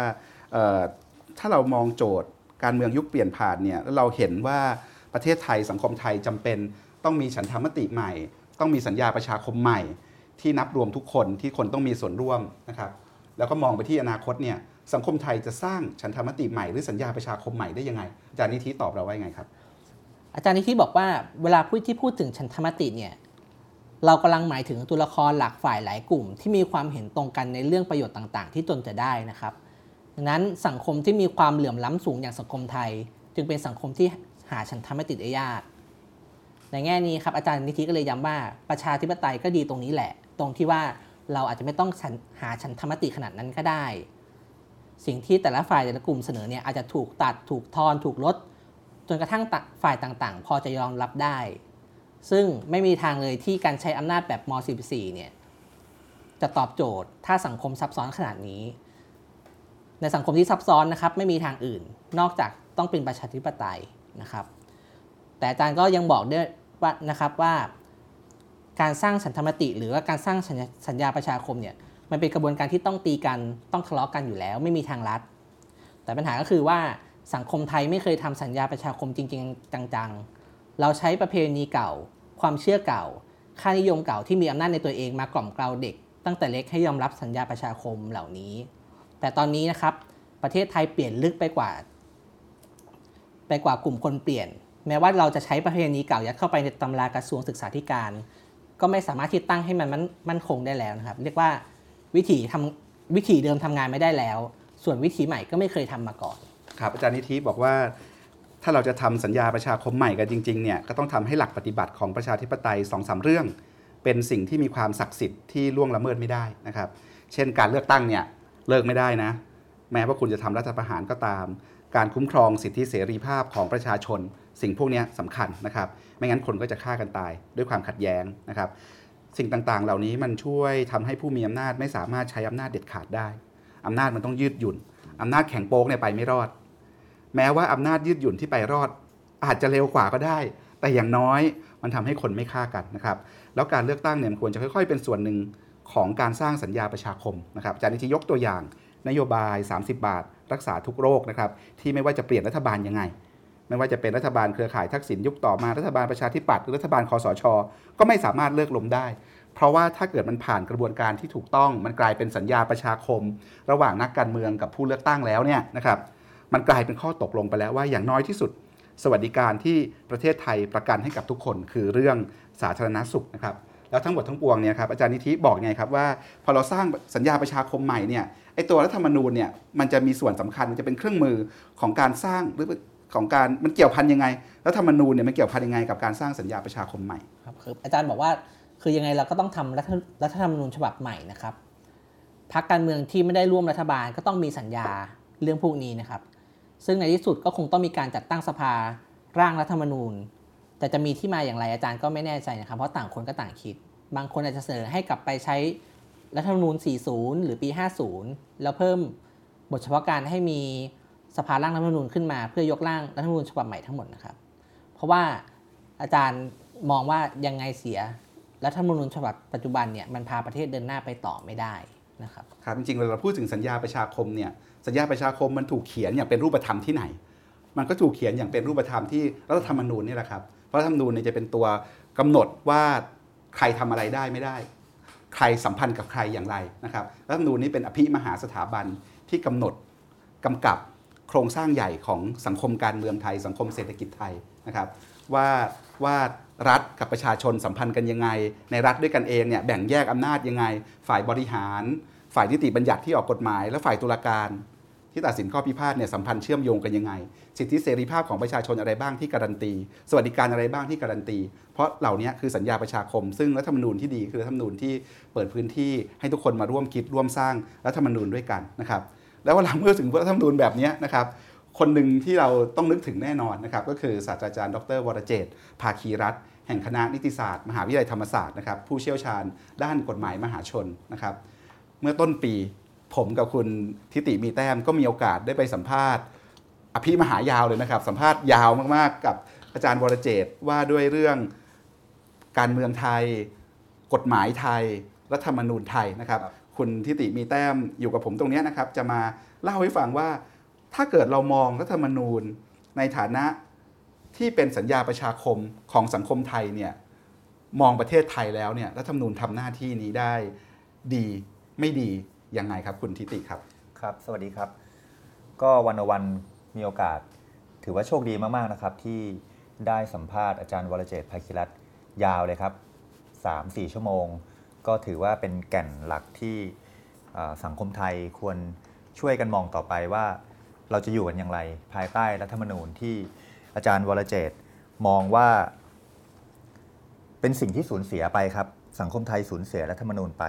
ถ้าเรามองโจทย์การเมืองยุคเปลี่ยนผ่านเนี่ยแล้วเราเห็นว่าประเทศไทยสังคมไทยจำเป็น ต้องมีฉันทามติใหม่ ต้องมีสัญญาประชาคมใหม่ ที่นับรวมทุกคนที่คนต้องมีส่วนร่วมนะครับแล้วก็มองไปที่อนาคตเนี่ยสังคมไทยจะสร้างฉันทามติใหม่หรือสัญญาประชาคมใหม่ได้ยังไงอาจารย์นิธิตอบเราไว่ายังไงครับ อาจารย์นิธิบอกว่าเวลาพูดที่พูดถึงฉันทามติเนี่ย เรากำลังหมายถึงตัวละครหลากฝ่ายหลายกลุ่ม ที่มีความเห็นตรงกันในเรื่องประโยชน์ต่าง ๆ ที่ตนจะได้นะครับดังนั้นสังคมที่มีความเหลื่อมล้ำสูงอย่างสังคมไทย จึงเป็นสังคมที่หาฉันทามติได้ยากในแง่นี้ครับอาจารย์นิธิก็เลยย้ำว่าประชาธิปไตยก็ดีตรงนี้แหละ ตรงที่ว่าเราอาจจะไม่ต้องหาฉันธรรมติขนาดนั้นก็ได้ สิ่งที่แต่ละฝ่ายแต่ละกลุ่มเสนอเนี่ยอาจจะถูกตัดถูกทอน ถูกลด จนกระทั่งฝ่ายต่างๆ พอจะยอมรับได้ ซึ่งไม่มีทางเลยที่การใช้อำนาจแบบม .44 เนี่ยจะตอบโจทย์ถ้าสังคมซับซ้อนขนาดนี้ ในสังคมที่ซับซ้อนนะครับไม่มีทางอื่น นอกจากต้องเป็นประชาธิปไตยนะครับ แต่อาจารย์ก็ยังบอกด้วยว่านะครับว่า การสร้างสันธรรมติ หรือว่าการสร้างสัญญาประชาคมเนี่ยมันเป็นกระบวนการที่ต้องตีกันต้องทะเลาะกันอยู่แล้ว ไม่มีทางลัด แต่ปัญหาก็คือว่าสังคมไทยไม่เคยทำสัญญาประชาคมจริง ๆ จังๆ เราใช้ประเพณีเก่า ความเชื่อเก่า ค่านิยมเก่าที่มีอำนาจในตัวเองมากล่อมเกลาเด็ก ตั้งแต่เล็กให้ยอมรับสัญญาประชาคมเหล่านี้ แต่ตอนนี้นะครับ ประเทศไทยเปลี่ยนลึกไปกว่า ไปกว่ากลุ่มคนเปลี่ยน แม้ว่าเราจะใช้ประเพณีเก่ายัดเข้าไปในตำรากระทรวงศึกษาธิการ ก็ไม่สามารถที่ตั้งให้มันมั่นมันคงได้แล้วนะครับ เรียกว่าวิถีทำวิถีเดิมทำงานไม่ได้แล้ว ส่วนวิถีใหม่ก็ไม่เคยทำมาก่อน ครับอาจารย์นิธิบอกว่า ถ้าเราจะทำสัญญาประชาคมใหม่กันจริงๆเนี่ยก็ต้องทำให้หลักปฏิบัติของประชาธิปไตย2อสเรื่อง เป็นสิ่งที่มีความศักดิ์สิทธิ์ที่ล่วงละเมิดไม่ได้นะครับ เช่นการเลือกตั้งเนี่ยเลิกไม่ได้นะ แม้ว่าคุณจะทำรัฐประหารก็ตาม การคุ้มครองสิทธิเสรีภาพของประชาชน สิ่งพวกนี้สำคัญนะครับ ไม่งั้นคนก็จะฆ่ากันตายด้วยความขัดแย้งนะครับ สิ่งต่างๆ เหล่านี้มันช่วยทำให้ผู้มีอำนาจไม่สามารถใช้อำนาจเด็ดขาดได้อำนาจมันต้องยืดหยุ่นอำนาจแข็งโป๊กเนี่ยไปไม่รอด แม้ว่าอำนาจยืดหยุ่นที่ไปรอด อาจจะเร็วกว่าก็ได้ แต่อย่างน้อยมันทำให้คนไม่ฆ่ากันนะครับ แล้วการเลือกตั้งเนี่ยควรจะค่อย ๆ เป็นส่วนหนึ่งของการสร้างสัญญาประชาคมนะครับอาจารย์นิติยกตัวอย่าง นโยบาย 30 บาท รักษาทุกโรคนะครับที่ไม่ว่าจะเปลี่ยนรัฐบาลยังไง ไม่ว่าจะเป็นรัฐบาลเครือข่ายทักษิณยุคต่อมารัฐบาลประชาธิปัตย์หรือรัฐบาลคอสช ก็ไม่สามารถเลิกล้มได้ เพราะว่าถ้าเกิดมันผ่านกระบวนการที่ถูกต้อง มันกลายเป็นสัญญาประชาคม ระหว่างนักการเมืองกับผู้เลือกตั้งแล้วเนี่ยนะครับ มันกลายเป็นข้อตกลงไปแล้วว่าอย่างน้อยที่สุด สวัสดิการที่ประเทศไทยประกันให้กับทุกคน คือเรื่องสาธารณสุขนะครับแล้วทั้งหมดทั้งปวงเนี่ยครับอาจารย์นิธิบอกไงครับว่า พอเราสร้างสัญญาประชาคมใหม่เนี่ยไอตัวรัฐธรรมนูญเนี่ยมันจะมีส่วนสำคัญมันจะเป็นเครื่องมือของการสร้างหรือของการมันเกี่ยวพันยังไงรัฐธรรมนูญเนี่ยมันเกี่ยวพันยังไงกับการสร้างสัญญาประชาคมใหม่ครับคืออาจารย์บอกว่าคือยังไงเราก็ต้องทำรัฐธรรมนูญฉบับใหม่นะครับพรรคการเมืองที่ไม่ได้ร่วมรัฐบาลก็ต้องมีสัญญาเรื่องพวกนี้นะครับ ซึ่งในที่สุดก็คงต้องมีการจัดตั้งสภาร่างรัฐธรรมนูญ แต่จะมีที่มาอย่างไรอาจารย์ก็ไม่แน่ใจนะครับ เพราะต่างคนก็ต่างคิด บางคนอาจจะเสนอให้กลับไปใช้รัฐธรรมนูญ 40 หรือปี 50 แล้วเพิ่มบทเฉพาะการให้มีสภาร่างรัฐธรรมนูญขึ้นมา เพื่อยกร่างรัฐธรรมนูญฉบับใหม่ทั้งหมดนะครับ เพราะว่าอาจารย์มองว่ายังไงเสียรัฐธรรมนูญฉบับปัจจุบันเนี่ยมันพาประเทศเดินหน้าไปต่อไม่ได้ นะครับครับจริงๆเวลาเราพูดถึงสัญญาประชาคมเนี่ยสัญญาประชาคมมันถูกเขียนอย่างเป็นรูปธรรมที่ไหน มันก็ถูกเขียนอย่างเป็นรูปธรรมที่รัฐธรรมนูญนี่แหละครับเพราะรัฐธรรมนูญเนี่ยจะเป็นตัวกำหนดว่าใครทำอะไรได้ไม่ได้ ใครสัมพันธ์กับใครอย่างไรนะครับรัฐธรรมนูญนี้เป็นอภิมหาสถาบันที่กำหนดกำกับโครงสร้างใหญ่ของสังคมการเมืองไทย สังคมเศรษฐกิจไทยนะครับว่าว่า รัฐกับประชาชนสัมพันธ์กันยังไง ในรัฐด้วยกันเองเนี่ยแบ่งแยกอำนาจยังไง ฝ่ายบริหาร ฝ่ายนิติบัญญัติที่ออกกฎหมาย และฝ่ายตุลาการ ที่ตัดสินข้อพิพาทเนี่ยสัมพันธ์เชื่อมโยงกันยังไง สิทธิเสรีภาพของประชาชนอะไรบ้างที่การันตี สวัสดิการอะไรบ้างที่การันตี เพราะเหล่านี้คือสัญญาประชาคม ซึ่งรัฐธรรมนูญที่ดีคือรัฐธรรมนูญที่เปิดพื้นที่ให้ทุกคนมาร่วมคิดร่วมสร้างรัฐธรรมนูญด้วยกันนะครับแล้วเวลาเมื่อถึงรัฐธรรมนูญแบบนี้นะครับคนหนึ่งที่เราต้องนึกถึงแน่นอนนะครับก็คือศาสตราจารย์ดรวรเจตภาคีรัตน์ แห่งคณะนิติศาสตร์ มหาวิทยาลัยธรรมศาสตร์นะครับผู้เชี่ยวชาญด้านกฎหมายมหาชนนะครับ เมื่อต้นปีผมกับคุณทิติมีแต้มก็มีโอกาสได้ไปสัมภาษณ์ อภิมหายาวเลยนะครับ สัมภาษณ์ยาวมากๆ กับอาจารย์วรเจตว่าด้วยเรื่องการเมืองไทย กฎหมายไทย รัฐธรรมนูญไทยนะครับ คุณทิติมีแต้มอยู่กับผมตรงนี้นะครับ จะมาเล่าให้ฟังว่าถ้าเกิดเรามองรัฐธรรมนูญในฐานะ ที่เป็นสัญญาประชาคมของสังคมไทยเนี่ยมองประเทศไทยแล้วเนี่ยรัฐธรรมนูญทำหน้าที่นี้ได้ดีไม่ดียังไงครับคุณทิติครับครับ สวัสดีครับ ก็วันวันมีโอกาส ถือว่าโชคดีมากๆนะครับ ที่ได้สัมภาษณ์อาจารย์วรเจตน์ภาคิรัตยาวเลยครับ 3-4 ชั่วโมง ก็ถือว่าเป็นแก่นหลักที่สังคมไทยควรช่วยกันมองต่อไปว่า เราจะอยู่กันอย่างไร ภายใต้รัฐธรรมนูญที่ อาจารย์วรเจตมองว่า เป็นสิ่งที่สูญเสียไปครับ สังคมไทยสูญเสียรัฐธรรมนูญไป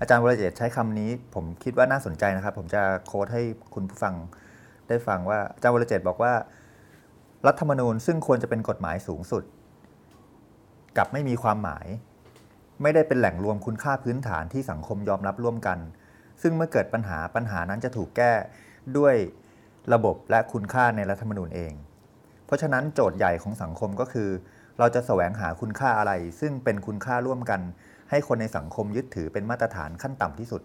อาจารย์วรเจตใช้คำนี้ผมคิดว่าน่าสนใจนะครับ ผมจะโค้ดให้คุณผู้ฟังได้ฟังว่าอาจารย์วรเจตบอกว่า รัฐธรรมนูญซึ่งควรจะเป็นกฎหมายสูงสุดกลับไม่มีความหมาย ไม่ได้เป็นแหล่งรวมคุณค่าพื้นฐานที่สังคมยอมรับร่วมกัน ซึ่งเมื่อเกิดปัญหาปัญหานั้นจะถูกแก้ด้วยระบบและคุณค่าในรัฐธรรมนูญเอง เพราะฉะนั้นโจทย์ใหญ่ของสังคมก็คือ เราจะแสวงหาคุณค่าอะไร ซึ่งเป็นคุณค่าร่วมกัน ให้คนในสังคมยึดถือเป็นมาตรฐานขั้นต่ำที่สุด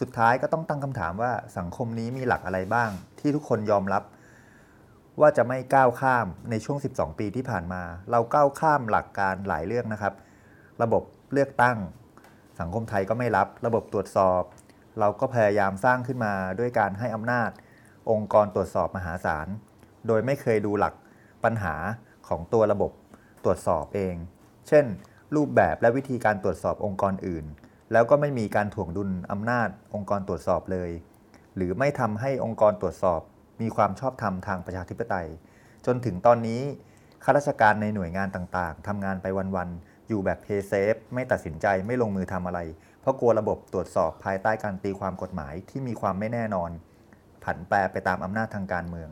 สุดท้ายก็ต้องตั้งคำถามว่าสังคมนี้มีหลักอะไรบ้าง ที่ทุกคนยอมรับ ว่าจะไม่ก้าวข้ามในช่วง 12 ปีที่ผ่านมา เราก้าวข้ามหลักการหลายเรื่องนะครับ ระบบเลือกตั้ง สังคมไทยก็ไม่รับ ระบบตรวจสอบ เราก็พยายามสร้างขึ้นมาด้วยการให้อำนาจ องค์กรตรวจสอบมหาศาลโดยไม่เคยดูหลัก ปัญหาของตัวระบบตรวจสอบเอง เช่น รูปแบบและวิธีการตรวจสอบองค์กรอื่น แล้วก็ไม่มีการถ่วงดุลอำนาจองค์กรตรวจสอบเลย หรือไม่ทำให้องค์กรตรวจสอบ มีความชอบธรรมทางประชาธิปไตย จนถึงตอนนี้ข้าราชการในหน่วยงานต่างๆทำงานไปวันๆอยู่แบบเพย์เซฟไม่ตัดสินใจไม่ลงมือทำอะไร เพราะกลัวระบบตรวจสอบภายใต้การตีความกฎหมายที่มีความไม่แน่นอน ผันแปรไปตามอำนาจทางการเมือง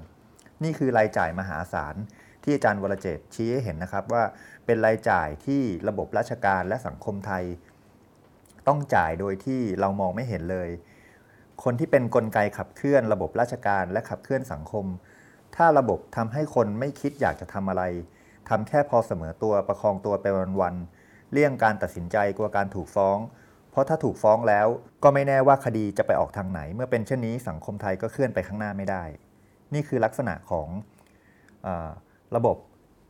นี่คือรายจ่ายมหาศาล ที่อาจารย์วรเจตชี้ให้เห็นนะครับว่าเป็นรายจ่ายที่ระบบราชการและสังคมไทย ต้องจ่ายโดยที่เรามองไม่เห็นเลย คนที่เป็นนกลไกขับเคลื่อน ระบบราชการและขับเคลื่อนสังคม ถ้าระบบทำให้คนไม่คิดอยากจะทำอะไรทำแค่พอเสมอตัวประคองตัวไปวันๆเลี่ยงการตัดสินใจกลัวการถูกฟ้อง เพราะถ้าถูกฟ้องแล้วก็ไม่แน่ว่าคดีจะไปออกทางไหน เมื่อเป็นเช่นนี้สังคมไทยก็เคลื่อนไปข้างหน้าไม่ได้ นี่คือลักษณะของอ ระบบ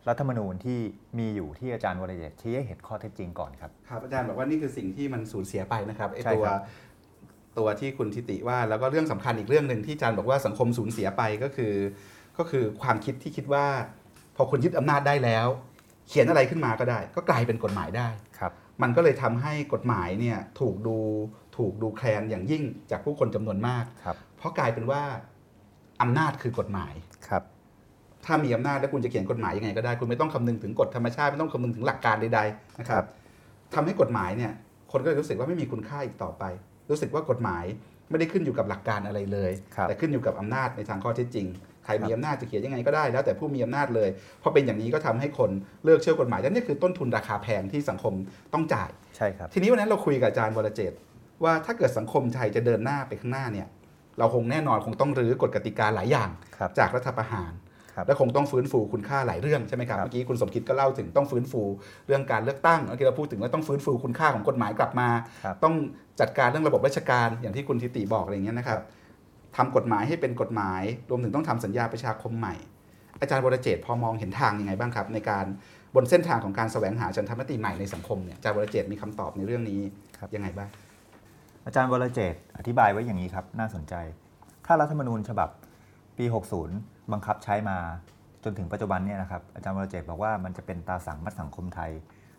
รัฐธรรมนูญที่มีอยู่ที่อาจารย์วรเดชชี้ให้เห็นข้อเท็จจริงก่อนครับครับอาจารย์บอกว่านี่คือสิ่งที่มันสูญเสียไปนะครับไอ้ใช่ตัวครับตัวที่คุณทิติว่าแล้วก็เรื่องสำคัญอีกเรื่องหนึ่งที่อาจารย์บอกว่าสังคมสูญเสียไปก็คือ ก็คือความคิดที่คิดว่า พอคุณยึดอำนาจได้แล้ว เขียนอะไรขึ้นมาก็ได้ ก็กลายเป็นกฎหมายได้ครับ มันก็เลยทำให้กฎหมายเนี่ยถูกดูถูกดูแคลนอย่างยิ่งจากผู้คนจำนวนมากครับเพราะกลายเป็นว่าอำนาจคือกฎหมายครับ ถ้ามีอำนาจแล้วคุณจะเขียนกฎหมายยังไงก็ได้ คุณไม่ต้องคำนึงถึงกฎธรรมชาติไม่ต้องคำนึงถึงหลักการใดๆนะคครัรับบทำให้กฎหมายเนี่ยคนก็เลยรู้สึกว่าไม่มีคุณค่าอีกต่อไป รู้สึกว่ากฎหมายไม่ได้ขึ้นอยู่กับหลักการอะไรเลยครับแต่ขึ้นอยู่กับอำนาจในทางข้อเท็จจริงใครมีครับอำนาจจะเขียนยังไงก็ได้แล้วแต่ผู้มีอำนาจเลยเพราะเป็นอย่างนี้ก็ทำให้คนเลิกเชื่อกฎหมายและนี่คือต้นทุนราคาแพงที่สังคมต้องจ่ายใช่ครับทีนี้วันนั้นเราคุยกับอาจารย์วรเจตน์ว่าถ้าเกิดสังคมไทยจะเดินหน้าไปข้างหน้าเนี่ยเราคงแน่นอนคงต้องรื้อกฎกติกาหลายอย่างครับจากรัฐประหารครับ และคงต้องฟื้นฟูคุณค่าหลายเรื่องใช่ไหมครับครับ เมื่อกี้คุณสมคิดก็เล่าถึงต้องฟื้นฟูเรื่องการเลือกตั้งเมื่อกี้เราพูดถึงว่าต้องฟื้นฟูคุณค่าของกฎหมายกลับมาครับต้องจัดการเรื่องระบบราชการอย่างที่คุณทิติบอกอะไรอย่างเงี้ยนะครับทำกฎหมายให้เป็นกฎหมาย รวมถึงต้องทำสัญญาประชาคมใหม่ อาจารย์วรเจตน์พอมองเห็นทางยังไงบ้างครับ ในการบนเส้นทางของการแสวงหาฉันทามติใหม่ในสังคมเนี่ยอาจารย์วรเจตน์มีคำตอบในเรื่องนี้ครับยังไงบ้างอาจารย์วรเจตน์อธิบายไว้อย่างนี้ครับน่าสนใจ ถ้ารัฐธรรมนูญฉบับปี 60 บังคับใช้มาจนถึงปัจจุบันเนี่ยนะครับอาจารย์วรเจต์บอกว่ามันจะเป็นตาสังมัดสังคมไทย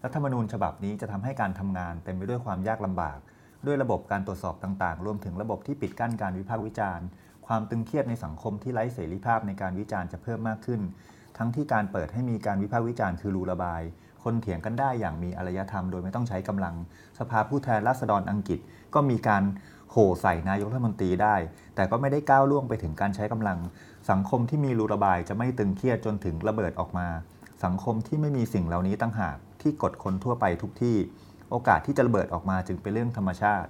รัฐธรรมนูญฉบับนี้จะทำให้การทำงานเต็มไปด้วยความยากลำบาก ด้วยระบบการตรวจสอบต่างๆ รวมถึงระบบที่ปิดกั้นการวิพากษ์วิจารณ์ ความตึงเครียดในสังคมที่ไร้เสรีภาพในการวิจารณ์จะเพิ่มมากขึ้น ทั้งที่การเปิดให้มีการวิพากษ์วิจารณ์คือรูระบาย คนเถียงกันได้อย่างมีอารยธรรม โดยไม่ต้องใช้กำลัง สภาผู้แทนราษฎรอังกฤษ ก็มีการโห่ใส่นายกรัฐมนตรีได้ แต่ก็ไม่ได้ก้าวล่วงไปถึงการใช้กำลัง สังคมที่มีรูระบายจะไม่ตึงเครียดจนถึงระเบิดออกมา สังคมที่ไม่มีสิ่งเหล่านี้ตั้งหากที่กดคนทั่วไปทุกที่ โอกาสที่จะระเบิดออกมาจึงเป็นเรื่องธรรมชาติ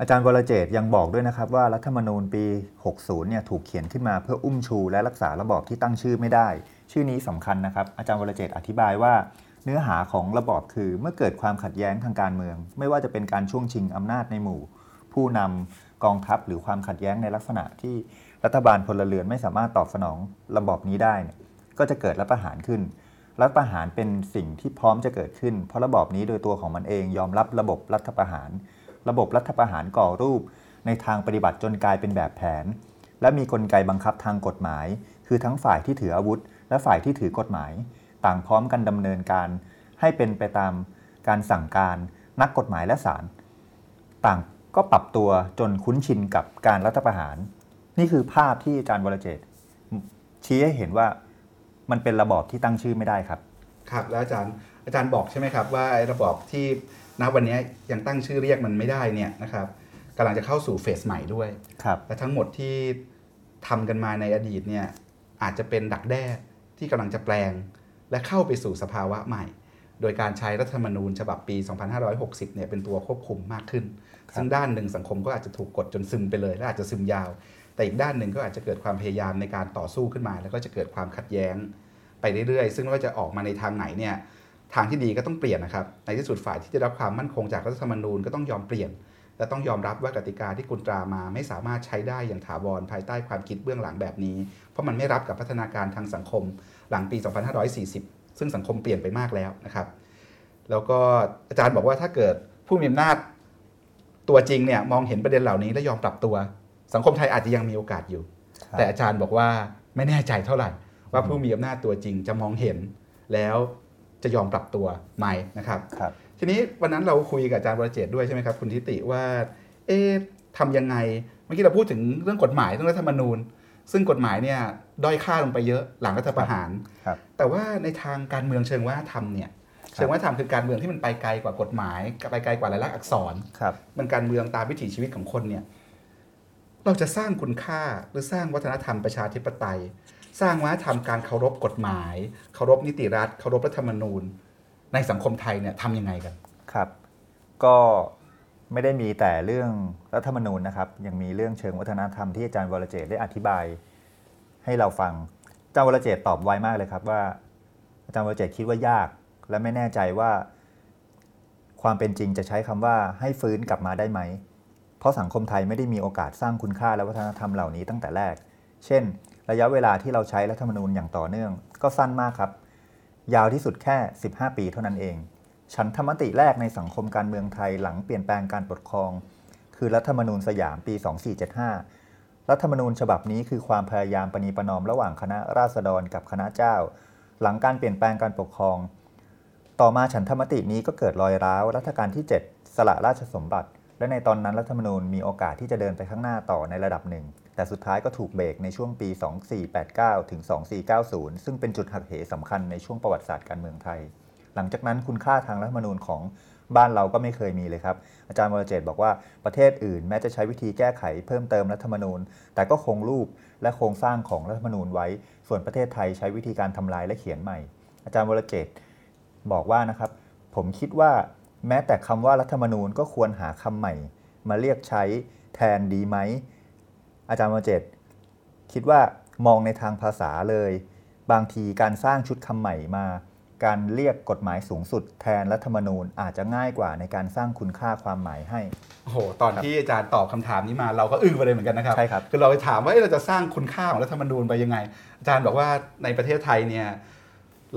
อาจารย์วรเจตน์ยังบอกด้วยนะครับว่ารัฐธรรมนูญปี 60 เนี่ยถูกเขียนขึ้นมาเพื่ออุ้มชู และรักษาระบอบที่ตั้งชื่อไม่ได้ ชื่อนี้สำคัญนะครับ อาจารย์วรเจตน์อธิบายว่าเนื้อหาของระบอบคือเมื่อเกิดความขัดแย้งทางการเมือง ไม่ว่าจะเป็นการช่วงชิงอำนาจในหมู่ ผู้นำกองทัพหรือความขัดแย้งในลักษณะที่ รัฐบาลพลเรือนไม่สามารถตอบสนองระบอบนี้ได้ ก็จะเกิดรัฐประหารขึ้น รัฐประหารเป็นสิ่งที่พร้อมจะเกิดขึ้น เพราะระบอบนี้โดยตัวของมันเองยอมรับระบบรัฐประหาร ระบบรัฐประหารก่อรูป ในทางปฏิบัติจนกลายเป็นแบบแผน และมีกลไกบังคับทางกฎหมาย คือทั้งฝ่ายที่ถืออาวุธ และฝ่ายที่ถือกฎหมาย ต่างพร้อมกันดำเนินการ ให้เป็นไปตามการสั่งการ นักกฎหมายและศาลต่างก็ปรับตัวจนคุ้นชินกับการรัฐประหาร นี่คือภาพที่อาจารย์วรเจตน์ชี้ให้เห็นว่ามันเป็นระบอบที่ตั้งชื่อไม่ได้ครับ ครับแล้วอาจารย์อาจารย์บอกใช่ไหมครับ ว่าไอ้ระบอบที่ณวันนี้ยังตั้งชื่อเรียกมันไม่ได้เนี่ยนะครับกำลังจะเข้าสู่เฟสใหม่ด้วยครับและทั้งหมดที่ทำกันมาในอดีตเนี่ยอาจจะเป็นดักแด้ที่กำลังจะแปลง และเข้าไปสู่สภาวะใหม่ โดยการใช้รัฐธรรมนูญฉบับปี 2560เนี่ยเป็นตัวควบคุมมากขึ้นครับซึ่งด้านหนึ่งสังคมก็อาจจะถูกกดจนซึมไปเลย และอาจจะซึมยาว แต่อีกด้านหนึ่งก็อาจจะเกิดความพยายามในการต่อสู้ขึ้นมา แล้วก็จะเกิดความขัดแย้งไปเรื่อยๆ ซึ่งไม่ว่าจะออกมาในทางไหนเนี่ยทางที่ดีก็ต้องเปลี่ยนนะครับในที่สุดฝ่ายที่จะรับความมั่นคงจากรัฐธรรมนูญก็ต้องยอมเปลี่ยน และต้องยอมรับว่ากติกาที่คุณตรามาไม่สามารถใช้ได้อย่างถาวรภายใต้ความคิดเบื้องหลังแบบนี้ เพราะมันไม่รับกับพัฒนาการทางสังคมหลังปี 2540 ซึ่งสังคมเปลี่ยนไปมากแล้วนะครับ แล้วก็อาจารย์บอกว่าถ้าเกิดผู้มีอำนาจตัวจริงเนี่ยมองเห็นประเด็นเหล่านี้และยอมปรับตัว สังคมไทยอาจจะยังมีโอกาสอยู่ แต่อาจารย์บอกว่าไม่แน่ใจเท่าไหร่ ว่าผู้มีอำนาจตัวจริงจะมองเห็น แล้วจะยอมปรับตัวไหมนะครับครับทีนี้วันนั้นเราคุยกับอาจารย์วรเจตด้วยใช่ไหมครับคุณทิติว่า เอ๊ะทำยังไงเมื่อกี้เราพูดถึงเรื่องกฎหมายเรื่องรัฐธรรมนูญ ซึ่งกฎหมายเนี่ยด้อยค่าลงไปเยอะหลังรัฐประหารครับแต่ว่าในทางการเมืองเชิงวัฒนธรรมเนี่ยเชิงวัฒนธรรมคือการเมืองที่มันไปไกลกว่ากฎหมายไปไกลกว่าลายลักษณ์อักษรครับมันการเมืองตามวิถีชีวิตของคนเนี่ย เราจะสร้างคุณค่าหรือสร้างวัฒนธรรมประชาธิปไตย สร้างวัฒนธรรมการเคารพกฎหมาย เคารพนิติรัฐ เคารพรัฐธรรมนูญ ในสังคมไทยเนี่ยทำยังไงกันครับ ก็ไม่ได้มีแต่เรื่องรัฐธรรมนูญนะครับ ยังมีเรื่องเชิงวัฒนธรรมที่อาจารย์วรเจตได้อธิบายให้เราฟังอาจารย์วรเจตตอบไวมากเลยครับว่า อาจารย์วรเจตคิดว่ายาก และไม่แน่ใจว่า ความเป็นจริงจะใช้คำว่าให้ฟื้นกลับมาได้ไหม เพราะสังคมไทยไม่ได้มีโอกาสสร้างคุณค่าและวัฒนธรรมเหล่านี้ตั้งแต่แรก เช่น ระยะเวลาที่เราใช้รัฐธรรมนูญอย่างต่อเนื่อง ก็สั้นมากครับ ยาวที่สุดแค่ 15 ปีเท่านั้นเอง ฉันธรรมติแรกในสังคมการเมืองไทยหลังเปลี่ยนแปลงการปกครอง คือรัฐธรรมนูญสยามปี 2475 รัฐธรรมนูญฉบับนี้คือความพยายามปรนีประนอมระหว่างคณะราษฎรกับคณะเจ้า หลังการเปลี่ยนแปลงการปกครอง ต่อมาฉันธรรมตินี้ก็เกิดรอยร้าวรัชกาลที่ 7 สละราชสมบัติ และในตอนนั้นรัฐธรรมนูญมีโอกาสที่จะเดินไปข้างหน้าต่อในระดับหนึ่ง แต่สุดท้ายก็ถูกเบรกในช่วงปี 2489 ถึง 2490 ซึ่งเป็นจุดหักเหสำคัญในช่วงประวัติศาสตร์การเมืองไทย หลังจากนั้นคุณค่าทางรัฐธรรมนูญของบ้านเราก็ไม่เคยมีเลยครับ อาจารย์วรเจตบอกว่าประเทศอื่นแม้จะใช้วิธีแก้ไขเพิ่มเติมรัฐธรรมนูญ แต่ก็คงรูปและโครงสร้างของรัฐธรรมนูญไว้ ส่วนประเทศไทยใช้วิธีการทำลายและเขียนใหม่ อาจารย์วรเจตบอกว่านะครับผมคิดว่า แม้แต่คำว่ารัฐธรรมนูญก็ควรหาคำใหม่ มาเรียกใช้แทนดีไหม อาจารย์วรเจตน์คิดว่ามองในทางภาษาเลย บางทีการสร้างชุดคำใหม่มา การเรียกกฎหมายสูงสุดแทนรัฐธรรมนูญอาจจะง่ายกว่าในการสร้างคุณค่าความหมายให้โอ้โหตอนที่อาจารย์ตอบคำถามนี้มาเราก็อึ้งไปเลยเหมือนกันนะครับใช่ครับคือเราไปถามว่าเอ๊ะเราจะสร้างคุณค่าของรัฐธรรมนูญไปยังไง อาจารย์บอกว่าในประเทศไทยเนี่ย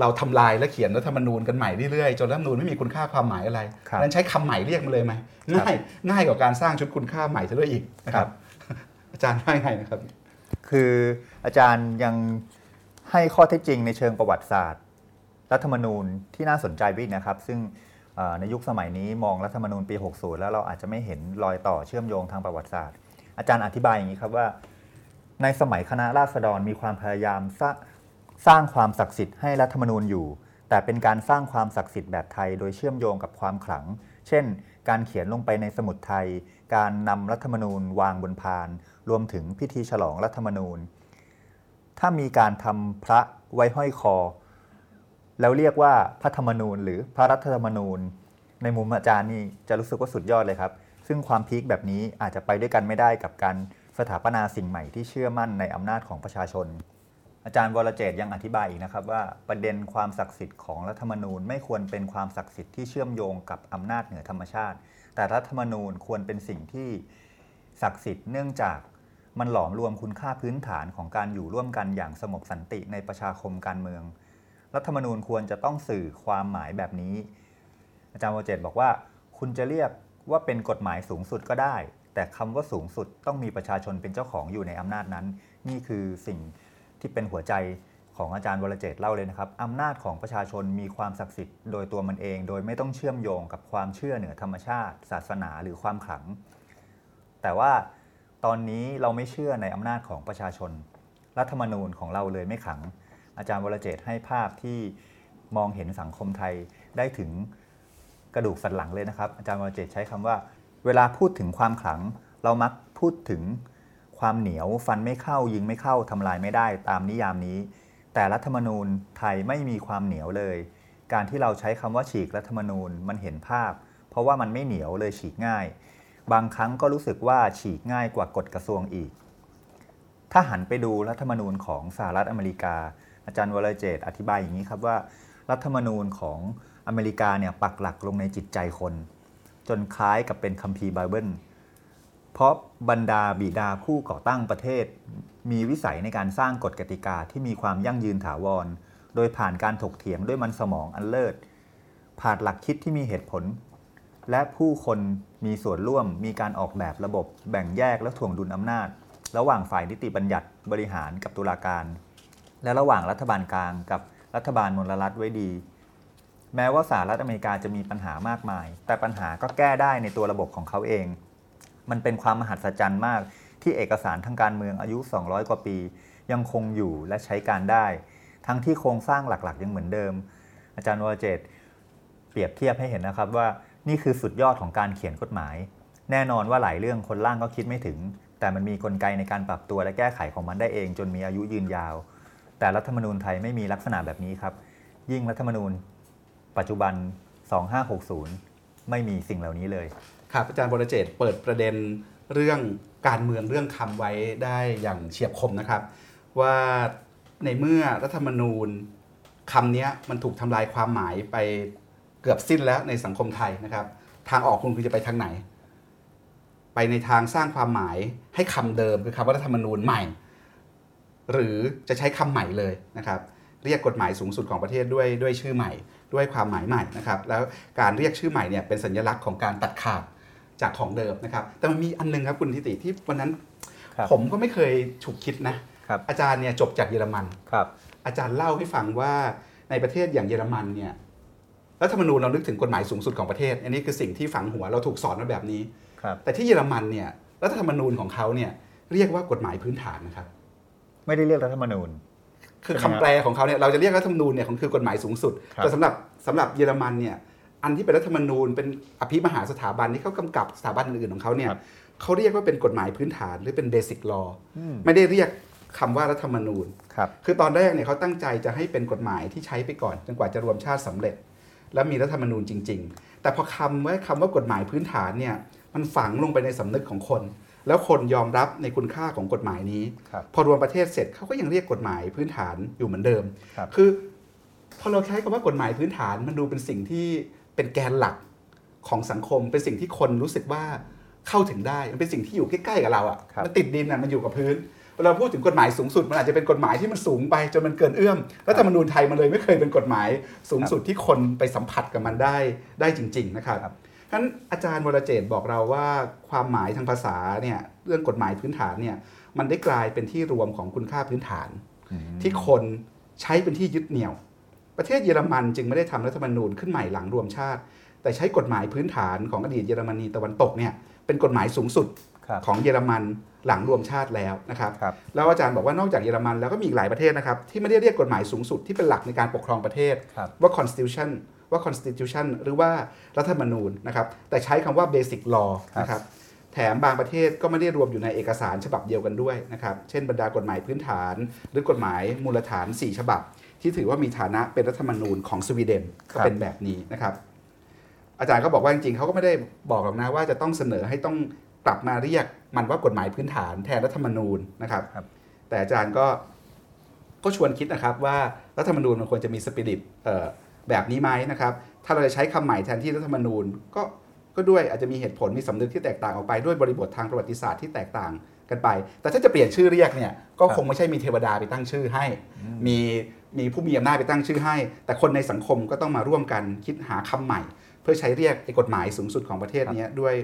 เราทำลายและเขียนรัฐธรรมนูญกันใหม่เรื่อยๆจนรัฐธรรมนูญไม่มีคุณค่าความหมายอะไรครับนั้นใช้คำใหม่เรียกมันเลยไหมง่ายง่ายกว่าการสร้างชุดคุณค่าใหม่ซะด้วยอีกนะครับ อาจารย์ว่ายังไงนะครับ คืออาจารย์ยังให้ข้อเท็จจริงในเชิงประวัติศาสตร์ รัฐธรรมนูญที่น่าสนใจไปอีกนะครับ ซึ่งเอ่อในยุคสมัยนี้มองรัฐธรรมนูญปี 60 แล้วเราอาจจะไม่เห็นรอยต่อเชื่อมโยงทางประวัติศาสตร์ อาจารย์อธิบายอย่างนี้ครับว่า ในสมัยคณะราษฎรมีความพยายาม สร้างความศักดิ์สิทธิ์ให้รัฐธรรมนูญอยู่ แต่เป็นการสร้างความศักดิ์สิทธิ์แบบไทย โดยเชื่อมโยงกับความขลัง เช่น การเขียนลงไปในสมุดไทย การนำรัฐธรรมนูญวางบนพาน รวมถึงพิธีฉลองรัฐธรรมนูญ ถ้ามีการทำพระไว้ห้อยคอ แล้วเรียกว่าพระธรรมนูญ หรือพระรัฐธรรมนูญ ในมุมอาจารย์นี่จะรู้สึกว่าสุดยอดเลยครับ ซึ่งความพีคแบบนี้อาจจะไปด้วยกันไม่ได้กับการสถาปนาสิ่งใหม่ที่เชื่อมั่นในอำนาจของประชาชน อาจารย์วรเจตยังอธิบายอีกนะครับว่าประเด็นความศักดิ์สิทธิ์ของรัฐธรรมนูญ ไม่ควรเป็นความศักดิ์สิทธิ์ที่เชื่อมโยงกับอำนาจเหนือธรรมชาติ แต่รัฐธรรมนูญควรเป็นสิ่งที่ศักดิ์สิทธิ์เนื่องจากมันหลอมรวมคุณค่าพื้นฐานของการอยู่ร่วมกันอย่างสงบสันติในประชาคมการเมือง รัฐธรรมนูญควรจะต้องสื่อความหมายแบบนี้ อาจารย์วรเจตบอกว่า คุณจะเรียกว่าเป็นกฎหมายสูงสุดก็ได้ แต่คำว่าสูงสุดต้องมีประชาชนเป็นเจ้าของอยู่ในอำนาจนั้น นี่คือสิ่ง ที่เป็นหัวใจของอาจารย์วรเจตเล่าเลยนะครับอำนาจของประชาชนมีความศักดิ์สิทธิ์โดยตัวมันเอง โดยไม่ต้องเชื่อมโยงกับความเชื่อเหนือธรรมชาติ ศาสนาหรือความขลัง แต่ว่าตอนนี้เราไม่เชื่อในอำนาจของประชาชน รัฐธรรมนูญของเราเลยไม่ขลัง อาจารย์วรเจตให้ภาพที่มองเห็นสังคมไทยได้ถึงกระดูกสันหลังเลยนะครับ อาจารย์วรเจตใช้คำว่า เวลาพูดถึงความขลัง เรามักพูดถึง ความเหนียวฟันไม่เข้ายิงไม่เข้าทำลายไม่ได้ตามนิยามนี้ แต่รัฐธรรมนูญไทยไม่มีความเหนียวเลย การที่เราใช้คำว่าฉีกรัฐธรรมนูญมันเห็นภาพ เพราะว่ามันไม่เหนียวเลยฉีกง่าย บางครั้งก็รู้สึกว่าฉีกง่ายกว่ากฎกระทรวงอีก ถ้าหันไปดูรัฐธรรมนูญของสหรัฐอเมริกา อาจารย์วรเจตน์อธิบายอย่างนี้ครับว่า รัฐธรรมนูญของอเมริกาเนี่ยปักหลักลงในจิตใจคน จนคล้ายกับเป็นคัมภีร์ไบเบิล เพราะบรรดาบิดาผู้ก่อตั้งประเทศ มีวิสัยในการสร้างกฎกติกาที่มีความยั่งยืนถาวร โดยผ่านการถกเถียงด้วยมันสมองอันเลิศผ่านหลักคิดที่มีเหตุผล และผู้คนมีส่วนร่วมมีการออกแบบระบบ แบ่งแยกและถ่วงดุลอำนาจ ระหว่างฝ่ายนิติบัญญัติบริหารกับตุลาการ และระหว่างรัฐบาลกลางกับรัฐบาลมลรัฐไว้ดี แม้ว่าสหรัฐอเมริกาจะมีปัญหามากมาย แต่ปัญหาก็แก้ได้ในตัวระบบของเขาเอง มันเป็นความมหัศจรรย์มาก ที่เอกสารทางการเมืองอายุ 200 กว่าปี ยังคงอยู่และใช้การได้ ทั้งที่โครงสร้างหลักๆ ยังเหมือนเดิม อาจารย์วรเจตเปรียบเทียบให้เห็นนะครับว่านี่คือสุดยอดของการเขียนกฎหมาย แน่นอนว่าหลายเรื่องคนร่างก็คิดไม่ถึง แต่มันมีกลไกในการปรับตัวและแก้ไขของมันได้เอง จนมีอายุยืนยาว แต่รัฐธรรมนูญไทยไม่มีลักษณะแบบนี้ครับ ยิ่งรัฐธรรมนูญ ปัจจุบัน 2560 ไม่มีสิ่งเหล่านี้เลย ครับอาจารย์บรเจตเปิดประเด็นเรื่องการเมืองเรื่องคำไว้ได้อย่างเฉียบคมนะครับ ว่าในเมื่อรัฐธรรมนูญคำนี้มันถูกทำลายความหมายไปเกือบสิ้นแล้วในสังคมไทยนะครับ ทางออกคุณคือจะไปทางไหน ไปในทางสร้างความหมายให้คำเดิมคือคำว่ารัฐธรรมนูญใหม่ หรือจะใช้คำใหม่เลยนะครับเรียกกฎหมายสูงสุดของประเทศด้วยด้วยชื่อใหม่ ด้วยความหมายใหม่นะครับแล้วการเรียกชื่อใหม่เนี่ยเป็นสัญลักษณ์ของการตัดขาด จากของเดิมนะครับ แต่มันมีอันนึงครับคุณทิติที่วันนั้นครับผมก็ไม่เคยฉุกคิดนะครับอาจารย์เนี่ยจบจากเยอรมันครับ อาจารย์เล่าให้ฟังว่าในประเทศอย่างเยอรมันเนี่ยรัฐธรรมนูญเรานึกถึงกฎหมายสูงสุดของประเทศ อันนี้คือสิ่งที่ฝังหัวเราถูกสอนมาแบบนี้ครับแต่ที่เยอรมันเนี่ยรัฐธรรมนูญของเขาเนี่ยเรียกว่ากฎหมายพื้นฐานนะครับ ไม่ได้เรียกรัฐธรรมนูญ คือใช่ไหมคำแปลของเขาเนี่ยเราจะเรียกรัฐธรรมนูญเนี่ยคือกฎหมายสูงสุดครับแต่สำหรับสำหรับเยอรมันเนี่ย อันที่เป็นรัฐธรรมนูญเป็นอภิมหาสถาบันที่เขากำกับสถาบันอื่นๆของเขาเนี่ยเขาเรียกว่าเป็นกฎหมายพื้นฐานหรือเป็นเบสิกลอไม่ได้เรียกคำว่ารัฐธรรมนูญครับคือตอนแรกเนี่ยเขาตั้งใจจะให้เป็นกฎหมายที่ใช้ไปก่อนจนกว่าจะรวมชาติสำเร็จ แล้วมีรัฐธรรมนูญจริง ๆ แต่พอคำว่าคำว่ากฎหมายพื้นฐานเนี่ยมันฝังลงไปในสำนึกของคน แล้วคนยอมรับในคุณค่าของกฎหมายนี้ครับพอรวมประเทศเสร็จเขาก็ยังเรียกกฎหมายพื้นฐานอยู่เหมือนเดิมครับคือพอเราใช้คำว่ากฎหมายพื้นฐานมันดูเป็นสิ่งที่ เป็นแกนหลักของสังคม เป็นสิ่งที่คนรู้สึกว่าเข้าถึงได้ มันเป็นสิ่งที่อยู่ใกล้ๆกับเราอะครับมันติดดินอะมันอยู่กับพื้นเวลาพูดถึงกฎหมายสูงสุด มันอาจจะเป็นกฎหมายที่มันสูงไปจนมันเกินเอื้อมรัฐธรรมนูญไทยมันเลยไม่เคยเป็นกฎหมายสูงสุดที่คนไปสัมผัสกับมันได้ได้จริง ๆ นะครับครับฉะนั้นอาจารย์วรเจตน์บอกเราว่าความหมายทางภาษาเนี่ยเรื่องกฎหมายพื้นฐานเนี่ยมันได้กลายเป็นที่รวมของคุณค่าพื้นฐาน ที่คนใช้เป็นที่ยึดเหนี่ยว ประเทศเยอรมันจึงไม่ได้ทำรัฐธรรมนูญขึ้นใหม่หลังรวมชาติ แต่ใช้กฎหมายพื้นฐานของอดีตเยอรมนีตะวันตกเนี่ยเป็นกฎหมายสูงสุดครับของเยอรมันหลังรวมชาติแล้วนะครับครับแล้วอาจารย์บอกว่านอกจากเยอรมันแล้วก็มีอีกหลายประเทศนะครับที่ไม่ได้เรียกกฎหมายสูงสุดที่เป็นหลักในการปกครองประเทศครับว่า constitution ว่า constitution หรือว่ารัฐธรรมนูญนะครับแต่ใช้คำว่า basic law ครับนะครับแถมบางประเทศก็ไม่ได้รวมอยู่ในเอกสารฉบับเดียวกันด้วยนะครับเช่นบรรดากฎหมายพื้นฐาน หรือกฎหมายมูลฐาน 4 ฉบับ ที่ถือว่ามีฐานะเป็นรัฐธรรมนูญของสวีเดนก็เป็นแบบนี้นะครับ อาจารย์ก็บอกว่าจริงๆเขาก็ไม่ได้บอกหรอกนะว่าจะต้องเสนอให้ต้องกลับมาเรียกมันว่ากฎหมายพื้นฐานแทนรัฐธรรมนูญนะครับครับแต่อาจารย์ก็ก็ชวนคิดนะครับว่ารัฐธรรมนูญมันควรจะมีสปิริตเอ่อแบบนี้ไหมนะครับ ถ้าเราจะใช้คำใหม่แทนที่รัฐธรรมนูญก็ก็ด้วยอาจจะมีเหตุผลมีสำนึกที่แตกต่างออกไปด้วยบริบททางประวัติศาสตร์ที่แตกต่างกันไป แต่ถ้าจะเปลี่ยนชื่อเรียกเนี่ยก็คงไม่ใช่มีเทวดาไปตั้งชื่อให้ มี มีผู้มีอำนาจไปตั้งชื่อให้ แต่คนในสังคมก็ต้องมาร่วมกันคิดหาคำใหม่ เพื่อใช้เรียกไอ้กฎหมายสูงสุดของประเทศเนี้ยด้วย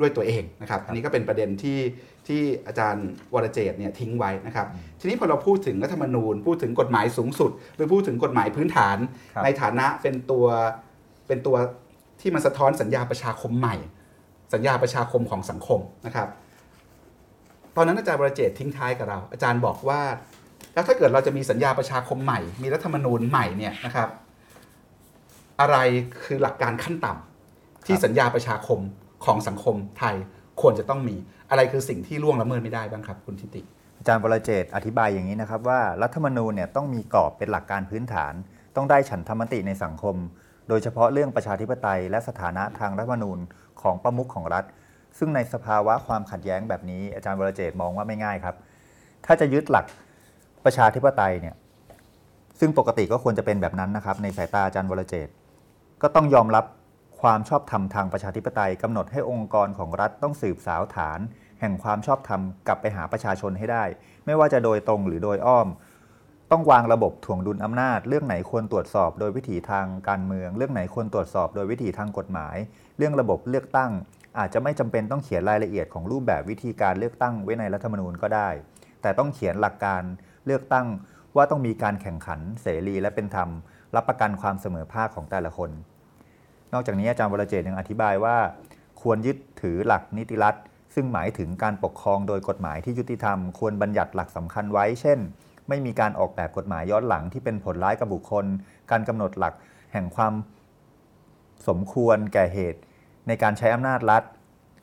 ด้วยตัวเองนะครับ อันนี้ก็เป็นประเด็นที่ที่อาจารย์วรเจตน์เนี่ยทิ้งไว้นะครับ ทีนี้พอเราพูดถึงรัฐธรรมนูญ พูดถึงกฎหมายสูงสุด หรือพูดถึงกฎหมายพื้นฐานครับในฐานะเป็นตัวเป็นตัวที่มันสะท้อนสัญญาประชาคมใหม่ สัญญาประชาคมของสังคมนะครับ ตอนนั้นอาจารย์วรเจตน์ทิ้งท้ายกับเรา อาจารย์บอกว่า แล้วถ้าเกิดเราจะมีสัญญาประชาคมใหม่ มีรัฐธรรมนูญใหม่เนี่ยนะครับ อะไรคือหลักการขั้นต่ำที่สัญญาประชาคมของสังคมไทยควรจะต้องมี อะไรคือสิ่งที่ล่วงละเมิดไม่ได้บ้างครับ คุณทิติ อาจารย์วรเจตน์อธิบายอย่างนี้นะครับว่ารัฐธรรมนูญเนี่ยต้องมีกรอบเป็นหลักการพื้นฐาน ต้องได้ฉันทามติในสังคม โดยเฉพาะเรื่องประชาธิปไตย และสถานะทางรัฐธรรมนูญของประมุขของรัฐ ซึ่งในสภาวะความขัดแย้งแบบนี้อาจารย์วรเจตน์มองว่าไม่ง่ายครับ ถ้าจะยึดหลัก ประชาธิปไตยเนี่ยซึ่งปกติก็ควรจะเป็นแบบนั้นนะครับในสายตาอาจารย์วรเจตก็ต้องยอมรับความชอบธรรมทางประชาธิปไตยกำหนดให้องค์กรของรัฐต้องสืบสาวฐาน แห่งความชอบธรรมกลับไปหาประชาชนให้ได้ ไม่ว่าจะโดยตรงหรือโดยอ้อม ต้องวางระบบถ่วงดุลอำนาจ เรื่องไหนควรตรวจสอบ โดยวิถีทางการเมือง เรื่องไหนควรตรวจสอบ โดยวิถีทางกฎหมาย เรื่องระบบเลือกตั้ง อาจจะไม่จำเป็นต้องเขียนรายละเอียดของรูปแบบวิธีการเลือกตั้งไว้ในรัฐธรรมนูญก็ได้ แต่ต้องเขียนหลักการ เลือกตั้งว่าต้องมีการแข่งขันเสรีและเป็นธรรม รับประกันความเสมอภาคของแต่ละคน นอกจากนี้อาจารย์วรเจตยังอธิบายว่า ควรยึดถือหลักนิติรัฐ ซึ่งหมายถึงการปกครองโดยกฎหมายที่ยุติธรรม ควรบัญญัติหลักสำคัญไว้ เช่น ไม่มีการออกแบบกฎหมายย้อนหลังที่เป็นผลร้ายกับบุคคล การกำหนดหลักแห่งความสมควรแก่เหตุ ในการใช้อำนาจรัฐ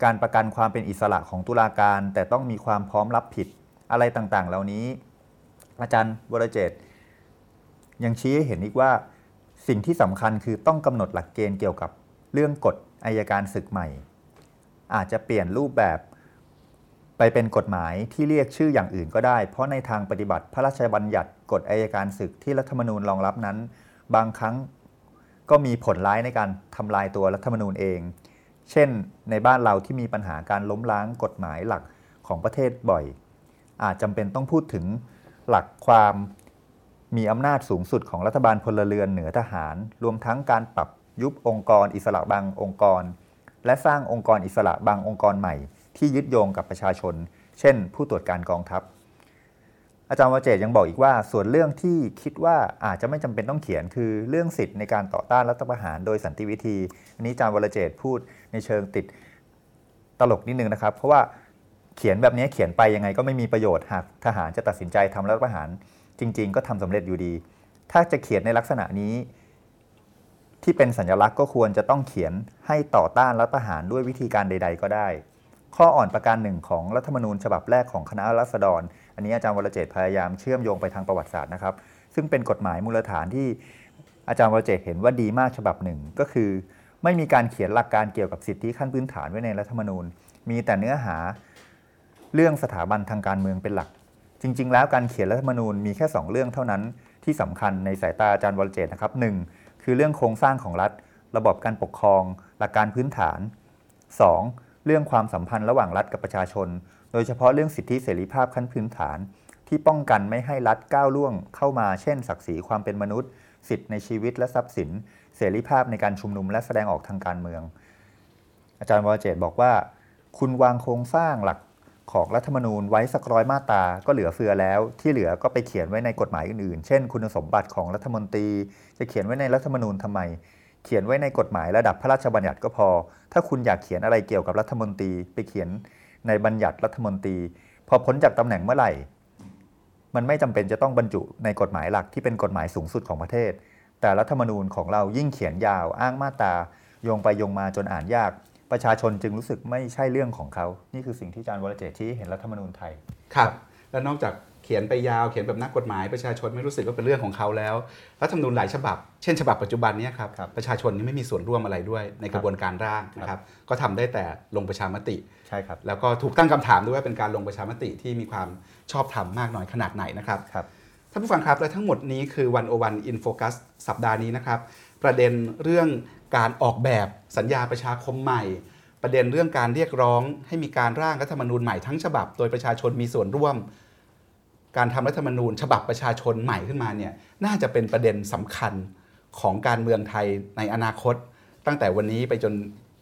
การประกันความเป็นอิสระของตุลาการ แต่ต้องมีความพร้อมรับผิด อะไรต่างๆ เหล่านี้ อาจารย์วรเจตยังชี้ให้เห็นอีกว่าสิ่งที่สำคัญคือต้องกำหนดหลักเกณฑ์เกี่ยวกับเรื่องกฎอายการศึกใหม่ อาจจะเปลี่ยนรูปแบบไปเป็นกฎหมายที่เรียกชื่ออย่างอื่นก็ได้ เพราะในทางปฏิบัติพระราชบัญญัติกฎอายการศึกที่รัฐธรรมนูญรองรับนั้น บางครั้งก็มีผลร้ายในการทำลายตัวรัฐธรรมนูญเอง เช่น ในบ้านเราที่มีปัญหาการล้มล้างกฎหมายหลักของประเทศบ่อย อาจจำเป็นต้องพูดถึง หลักความมีอำนาจสูงสุดของรัฐบาลพลเรือนเหนือทหาร รวมทั้งการปรับยุบองค์กรอิสระบางองค์กร และสร้างองค์กรอิสระบางองค์กรใหม่ ที่ยึดโยงกับประชาชน เช่น ผู้ตรวจการกองทัพ อาจารย์วเจตยังบอกอีกว่า ส่วนเรื่องที่คิดว่าอาจจะไม่จำเป็นต้องเขียนคือเรื่องสิทธิ์ในการต่อต้านรัฐประหารโดยสันติวิธีอันนี้อาจารย์วรเจตพูดในเชิงติดตลกนิดนึงนะครับ เพราะว่า ขียนแบบนี้เขียนไปยังไงก็ไม่มีประโยชน์หากทหารจะตัดสินใจทำรัฐประหารจริง ๆ ก็ทำสำเร็จอยู่ดี ถ้าจะเขียนในลักษณะนี้ ที่เป็นสัญลักษณ์ก็ควรจะต้องเขียนให้ต่อต้านรัฐประหารด้วยวิธีการใด ๆ ก็ได้ ข้ออ่อนประการหนึ่งของรัฐธรรมนูญฉบับแรกของคณะรัษฎร อันนี้อาจารย์วรเจตพยายามเชื่อมโยงไปทางประวัติศาสตร์นะครับ ซึ่งเป็นกฎหมายมูลฐานที่อาจารย์วรเจตเห็นว่าดีมากฉบับหนึ่ง ก็คือ ไม่มีการเขียนหลักการเกี่ยวกับสิทธิขั้นพื้นฐานไว้ในรัฐธรรมนูญ มีแต่เนื้อหา เรื่องสถาบันทางการเมืองเป็นหลัก จริง ๆ แล้วการเขียนรัฐธรรมนูญมีแค่ 2 เรื่องเท่านั้นที่สำคัญในสายตาอาจารย์วรเจตนะครับหนึ่งคือเรื่องโครงสร้างของรัฐ ระบบการปกครอง หลักการพื้นฐาน 2. เรื่องความสัมพันธ์ระหว่างรัฐกับประชาชน โดยเฉพาะเรื่องสิทธิเสรีภาพขั้นพื้นฐาน ที่ป้องกันไม่ให้รัฐก้าวล่วงเข้ามา เช่น ศักดิ์ศรีความเป็นมนุษย์ สิทธิในชีวิตและทรัพย์สิน เสรีภาพในการชุมนุมและแสดงออกทางการเมือง อาจารย์วรเจตบอกว่า คุณวางโครงสร้างหลัก ของรัฐธรรมนูญไว้สักร้อยมาตราก็เหลือเฟือแล้ว ที่เหลือก็ไปเขียนไว้ในกฎหมายอื่นๆ เช่น คุณสมบัติของรัฐมนตรี จะเขียนไว้ในรัฐธรรมนูญทำไม เขียนไว้ในกฎหมายระดับพระราชบัญญัติก็พอ ถ้าคุณอยากเขียนอะไรเกี่ยวกับรัฐมนตรี ไปเขียนในบัญญัติรัฐมนตรี พอพ้นจากตำแหน่งเมื่อไหร่ มันไม่จำเป็นจะต้องบรรจุในกฎหมายหลักที่เป็นกฎหมายสูงสุดของประเทศ แต่รัฐธรรมนูญของเรายิ่งเขียนยาวอ้างมาตราโยงไปโยงมาจนอ่านยาก ประชาชนจึงรู้สึกไม่ใช่เรื่องของเขา นี่คือสิ่งที่อาจารย์วรเจตน์ชี้ให้เห็นรัฐธรรมนูญไทย ครับ แล้วนอกจากเขียนไปยาวเขียนแบบนักกฎหมายประชาชนไม่รู้สึกว่าเป็นเรื่องของเขาแล้วรัฐธรรมนูญหลายฉบับ เช่นฉบับปัจจุบันเนี้ครับครับประชาชนนี่ไม่มีส่วนร่วมอะไรด้วยในกระบวนการร่างนะครับ ก็ทำได้แต่ลงประชามติใช่ครับแล้วก็ถูกตั้งคำถามด้วยว่าเป็นการลงประชามติที่มีความชอบธรรมมากน้อยขนาดไหนนะครับครับท่านผู้ฟังครับและทั้งหมดนี้คือวันโอวันอินโฟกัสสัปดาห์นี้นะครับ ประเด็นเรื่อง การออกแบบสัญญาประชาคมใหม่ ประเด็นเรื่องการเรียกร้อง ให้มีการร่างรัฐธรรมนูญใหม่ทั้งฉบับ โดยประชาชนมีส่วนร่วม การทำรัฐธรรมนูญ ฉบับประชาชนใหม่ขึ้นมาเนี่ยน่าจะเป็นประเด็นสำคัญของการเมืองไทยในอนาคต ตั้งแต่วันนี้ไปจน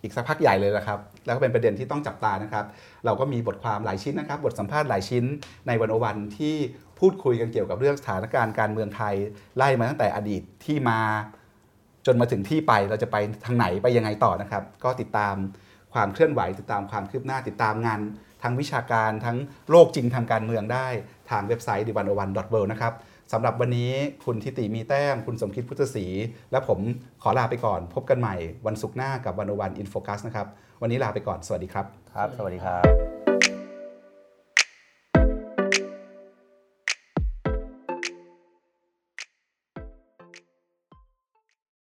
อีกสักพักใหญ่เลยละครับ แล้วก็เป็นประเด็นที่ต้องจับตานะครับ เราก็มีบทความหลายชิ้นนะครับ บทสัมภาษณ์หลายชิ้นในวันโอวันที่พูดคุยกันเกี่ยวกับเรื่องสถานการณ์การเมืองไทย ไล่มาตั้งแต่อดีตที่มา นมาถึงที่ไปเราจะไปทางไหนไปยังไงต่อนะครับ ก็ติดตามความเคลื่อนไหว ติดตามความคืบหน้าติดตามงานทั้งวิชาการทั้งโลกจริงทางการเมืองได้ทางเว็บไซต์ d 1 0 1 w o r l d นะครับสำหรับวันนี้คุณทิติมีแต้ม คุณสมคิดพุทธศรี และผมขอลาไปก่อน พบกันใหม่วันศุกร์หน้ากับวันอวันอินโฟกัสนะครับ วันนี้ลาไปก่อน สวัสดีครับ ครับ สวัสดีครับ